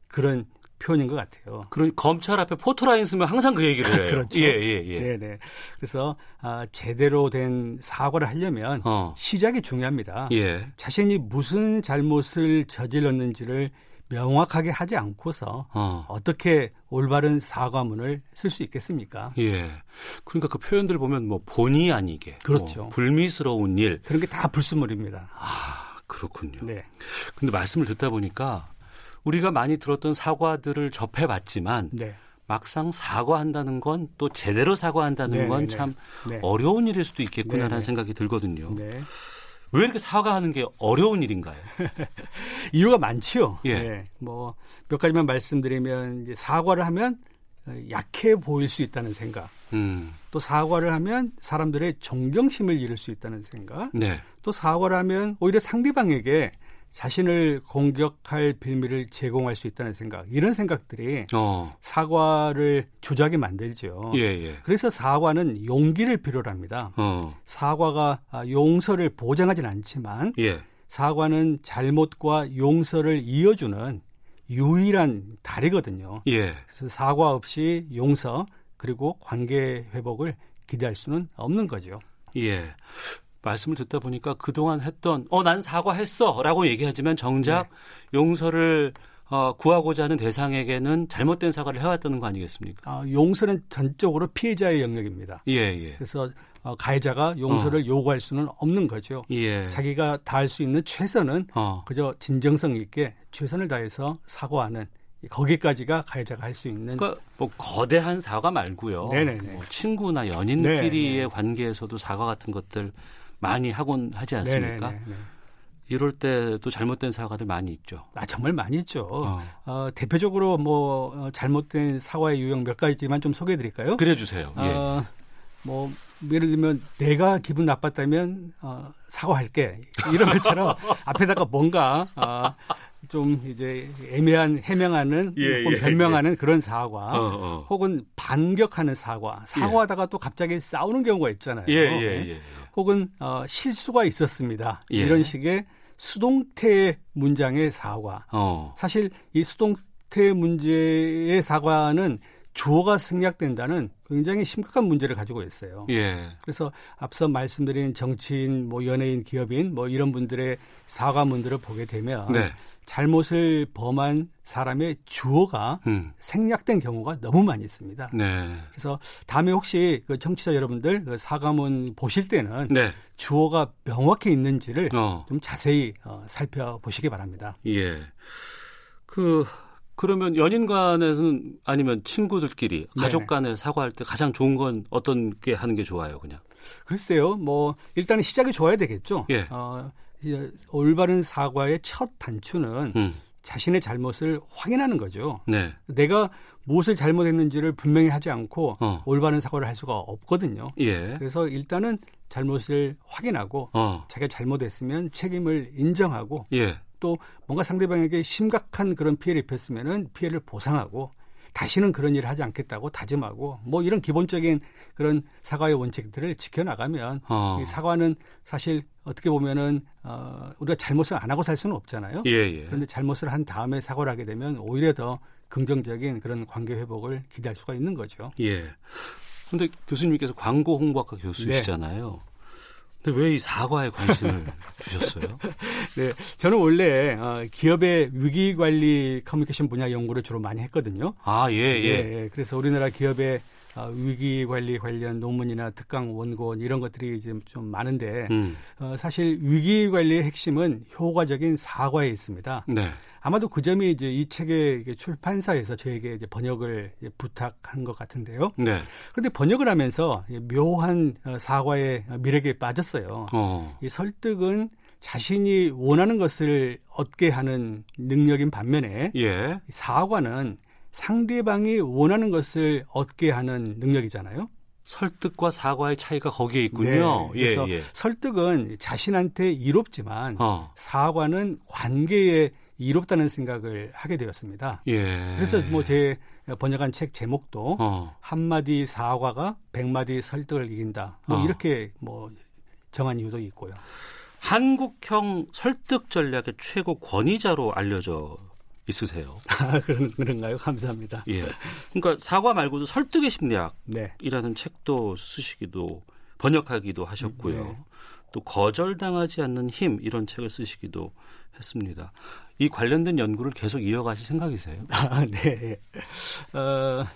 그런 표현인 것 같아요. 그럼 검찰 앞에 포토라인 쓰면 항상 그 얘기를 해요. 그렇죠. 예, 예, 예. 네, 네. 그래서 아, 제대로 된 사과를 하려면 어. 시작이 중요합니다. 예. 자신이 무슨 잘못을 저질렀는지를 명확하게 하지 않고서 어. 떻게 올바른 사과문을 쓸 수 있겠습니까? 예. 그러니까 그 표현들 보면 뭐 본의 아니게 그렇죠. 뭐 불미스러운 일 그런 게 다 불순물입니다. 아 그렇군요. 네. 근데 말씀을 듣다 보니까 우리가 많이 들었던 사과들을 접해봤지만 네. 막상 사과한다는 건 또 제대로 사과한다는 건참 네. 어려운 일일 수도 있겠구나라는. 생각이 들거든요. 네. 왜 이렇게 사과하는 게 어려운 일인가요? 이유가 많지요. 예. 네. 뭐몇 가지만 말씀드리면 이제 사과를 하면 약해 보일 수 있다는 생각. 음. 또 사과를 하면 사람들의 존경심을 잃을 수 있다는 생각. 네. 또 사과를 하면 오히려 상대방에게 자신을 공격할 빌미를 제공할 수 있다는 생각 이런 생각들이 어. 사과를 조작이 만들죠. 예, 예. 그래서 사과는 용기를 필요로 합니다. 어. 사과가 아, 용서를 보장하진 않지만 예. 사과는 잘못과 용서를 이어주는 유일한 다리거든요. 예. 그래서 사과 없이 용서 그리고 관계 회복을 기대할 수는 없는 거죠. 예. 말씀을 듣다 보니까 그동안 했던 어 난 사과했어라고 얘기하지만 정작 네. 용서를 어, 구하고자 하는 대상에게는 잘못된 사과를 해왔다는 거 아니겠습니까? 아, 용서는 전적으로 피해자의 영역입니다. 예, 예. 그래서 어, 가해자가 용서를 어. 요구할 수는 없는 거죠. 예. 자기가 다할 수 있는 최선은 어. 그저 진정성 있게 최선을 다해서 사과하는 거기까지가 가해자가 할 수 있는. 그러니까 뭐 거대한 사과 말고요. 네네네. 뭐 친구나 연인끼리의 네네. 관계에서도 사과 같은 것들 많이 하곤 하지 않습니까? 네네네. 이럴 때도 잘못된 사과들 많이 있죠. 아 정말 많이 있죠. 어. 어, 대표적으로 뭐 어, 잘못된 사과의 유형 몇 가지만 좀 소개해드릴까요? 그래 주세요. 예. 어, 뭐 예를 들면 내가 기분 나빴다면 어, 사과할게 이런 것처럼 앞에다가 뭔가 어, 좀 이제 애매한 해명하는 예, 예, 변명하는 예. 그런 사과 어, 어. 혹은 반격하는 사과 사과하다가 예. 또 갑자기 싸우는 경우가 있잖아요. 예, 예, 예. 혹은 어, 실수가 있었습니다. 이런 식의 수동태 문장의 사과. 어. 사실 이 수동태 문제의 사과는 주어가 생략된다는 굉장히 심각한 문제를 가지고 있어요. 예. 그래서 앞서 말씀드린 정치인, 뭐 연예인, 기업인, 뭐 이런 분들의 사과문들을 보게 되면 네. 잘못을 범한 사람의 주어가 음. 생략된 경우가 너무 많이 있습니다. 네. 그래서 다음에 혹시 그 청취자 여러분들 그 사과문 보실 때는 네. 주어가 명확히 있는지를 어. 좀 자세히 어, 살펴보시기 바랍니다. 예. 그 그러면 연인 간에서는 아니면 친구들끼리 네. 가족 간에 사과할 때 가장 좋은 건 어떤 게 하는 게 좋아요, 그냥? 글쎄요, 뭐 일단은 시작이 좋아야 되겠죠. 예. 어, 올바른 사과의 첫 단추는 음. 자신의 잘못을 확인하는 거죠. 네. 내가 무엇을 잘못했는지를 분명히 하지 않고 어. 올바른 사과를 할 수가 없거든요. 예. 그래서 일단은 잘못을 확인하고 어. 자기가 잘못했으면 책임을 인정하고 예. 또 뭔가 상대방에게 심각한 그런 피해를 입혔으면은 피해를 보상하고 다시는 그런 일을 하지 않겠다고 다짐하고 뭐 이런 기본적인 그런 사과의 원칙들을 지켜나가면 어. 이 사과는 사실 어떻게 보면은 어 우리가 잘못을 안 하고 살 수는 없잖아요. 예, 예. 그런데 잘못을 한 다음에 사과를 하게 되면 오히려 더 긍정적인 그런 관계 회복을 기대할 수가 있는 거죠. 예. 근데 교수님께서 광고 홍보학과 교수시잖아요. 네. 근데 왜 이 사과에 관심을 주셨어요? 네, 저는 원래 어, 기업의 위기 관리 커뮤니케이션 분야 연구를 주로 많이 했거든요. 아, 예, 예. 예, 예. 그래서 우리나라 기업의 어, 위기 관리 관련 논문이나 특강 원고 이런 것들이 이제 좀 많은데 음. 어, 사실 위기 관리의 핵심은 효과적인 사과에 있습니다. 네. 아마도 그 점이 이제 이 책의 출판사에서 저에게 이제 번역을 이제 부탁한 것 같은데요. 네. 그런데 번역을 하면서 묘한 어, 사과의 미래에 빠졌어요. 어. 이 설득은 자신이 원하는 것을 얻게 하는 능력인 반면에 예. 사과는 상대방이 원하는 것을 얻게 하는 능력이잖아요. 설득과 사과의 차이가 거기에 있군요. 네, 그래서 예, 예. 설득은 자신한테 이롭지만 어. 사과는 관계에 이롭다는 생각을 하게 되었습니다. 예. 그래서 뭐 제 번역한 책 제목도 어. 한마디 사과가 백마디 설득을 이긴다. 뭐 어. 이렇게 뭐 정한 이유도 있고요. 한국형 설득 전략의 최고 권위자로 알려져 있으세요. 아, 그런, 가요 감사합니다. 예. 그러니까 사과 말고도 설득의 심리학이라는 네. 책도 쓰시기도 번역하기도 하셨고요. 네. 또 거절당하지 않는 힘 이런 책을 쓰시기도 했습니다. 이 관련된 연구를 계속 이어가실 생각이세요? 아, 네. 어,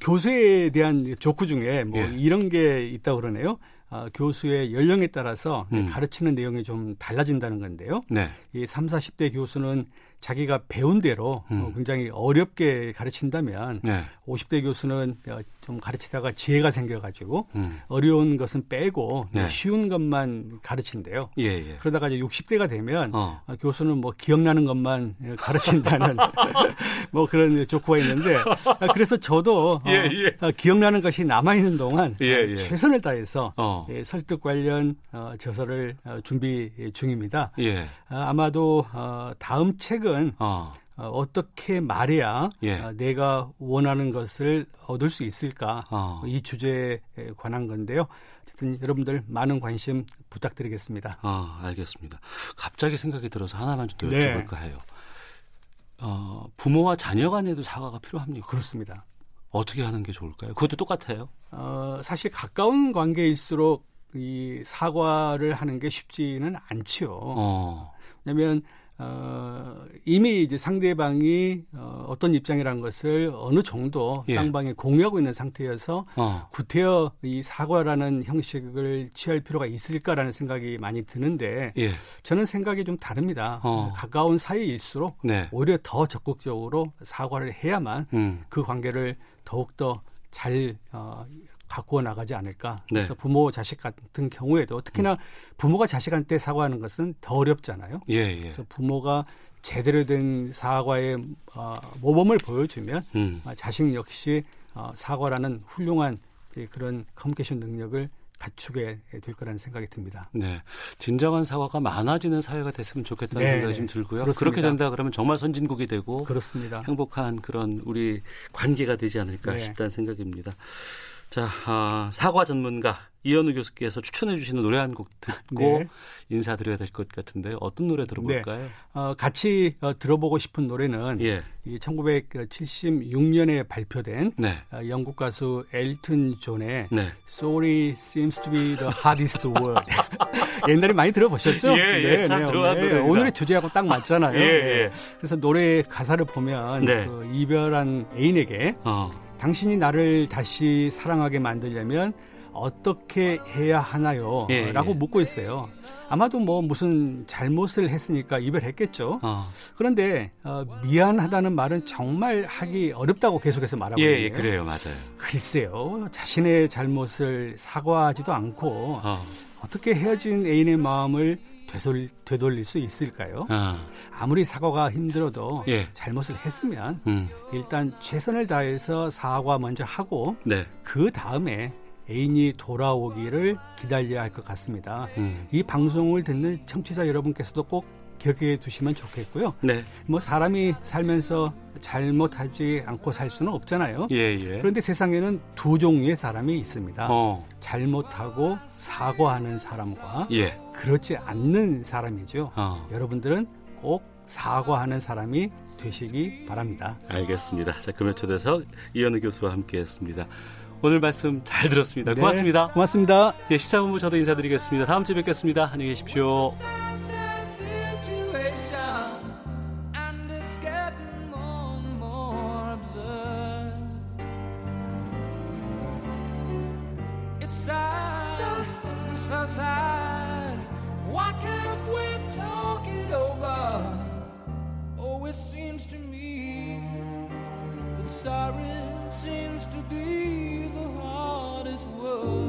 교수에 대한 조크 중에 뭐 예. 이런 게 있다고 그러네요. 어, 교수의 연령에 따라서 음. 가르치는 내용이 좀 달라진다는 건데요. 네. 이 3, 40대 교수는 자기가 배운 대로 음. 어, 굉장히 어렵게 가르친다면 네. 50대 교수는 어, 좀 가르치다가 지혜가 생겨가지고 음. 어려운 것은 빼고 네. 쉬운 것만 가르친대요. 예, 예. 그러다가 이제 60대가 되면 어. 어. 교수는 뭐 기억나는 것만 가르친다는 뭐 그런 조크가 있는데 아, 그래서 저도 어, 예, 예. 어, 기억나는 것이 남아 있는 동안 예, 예. 최선을 다해서 어. 예, 설득 관련 어, 저서를 어, 준비 중입니다. 예. 아, 아마도 어, 다음 책은 어. 어, 떻게 말해야 예. 어, 내가 원하는 것을 얻을 수 있을까 어. 이 주제에 관한 건데요. 어쨌든 여러분들 많은 관심 부탁드리겠습니다. 아 알겠습니다. 갑자기 생각이 들어서 하나만 좀 더 여쭤볼까 네. 해요. 어, 부모와 자녀 간에도 사과가 필요합니까? 그렇습니다. 어떻게 하는 게 좋을까요? 그것도 똑같아요? 어, 사실 가까운 관계일수록 이 사과를 하는 게 쉽지는 않지요. 어. 왜냐하면 어, 이미 이제 상대방이 어, 어떤 입장이라는 것을 어느 정도 예. 쌍방에 공유하고 있는 상태여서 어. 구태여 이 사과라는 형식을 취할 필요가 있을까라는 생각이 많이 드는데 예. 저는 생각이 좀 다릅니다. 어. 가까운 사이일수록 네. 오히려 더 적극적으로 사과를 해야만 음. 그 관계를 더욱더 잘 어, 갖고 나가지 않을까. 네. 그래서 네. 부모 자식 같은 경우에도 특히나 음. 부모가 자식한테 사과하는 것은 더 어렵잖아요. 예, 예. 그래서 부모가 제대로 된 사과의 어, 모범을 보여주면 음. 어, 자식 역시 어, 사과라는 훌륭한 그런 커뮤니케이션 능력을 갖추게 될 거라는 생각이 듭니다. 네, 진정한 사과가 많아지는 사회가 됐으면 좋겠다는 네, 생각이 좀 들고요. 그렇습니다. 그렇게 된다 그러면 정말 선진국이 되고 그렇습니다. 행복한 그런 우리 관계가 되지 않을까 네. 싶다는 생각입니다. 자, 아, 사과 전문가 이현우 교수께서 추천해 주시는 노래 한 곡 듣고 네. 인사드려야 될 것 같은데 어떤 노래 들어볼까요? 네. 어, 같이 어, 들어보고 싶은 노래는 예. 이 1976년에 발표된 네. 어, 영국 가수 엘튼 존의 네. Sorry Seems to be the Hardest Word. 옛날에 많이 들어보셨죠? 예, 예, 네, 참 네, 좋아 네. 오늘의 주제하고 딱 맞잖아요. 예, 예. 그래서 노래 가사를 보면 네. 그 이별한 애인에게 어. 당신이 나를 다시 사랑하게 만들려면 어떻게 해야 하나요? 예, 라고 예. 묻고 있어요. 아마도 뭐 무슨 잘못을 했으니까 이별했겠죠. 어. 그런데 어, 미안하다는 말은 정말 하기 어렵다고 계속해서 말하고 있는요 예, 예, 그래요. 맞아요. 글쎄요. 자신의 잘못을 사과하지도 않고 어. 떻게 헤어진 애인의 마음을 되돌, 되돌릴 수 있을까요? 아. 무리 사과가 힘들어도 예. 잘못을 했으면 음. 일단 최선을 다해서 사과 먼저 하고 네. 그 다음에 애인이 돌아오기를 기다려야 할 것 같습니다. 음. 이 방송을 듣는 청취자 여러분께서도 꼭 기억해 두시면 좋겠고요. 네. 뭐 사람이 살면서 잘못하지 않고 살 수는 없잖아요. 예, 예. 그런데 세상에는 두 종류의 사람이 있습니다. 어. 잘못하고 사과하는 사람과 예. 그렇지 않는 사람이죠. 어. 여러분들은 꼭 사과하는 사람이 되시기 바랍니다. 알겠습니다. 자, 금요 초대석 이현우 교수와 함께했습니다. 오늘 말씀 잘 들었습니다. 네, 고맙습니다. 고맙습니다. 네, 시사본부 저도 인사드리겠습니다. 다음 주에 뵙겠습니다. 안녕히 계십시오. outside. Why can't we talk it over? Oh, it seems to me that sorry seems to be the hardest word.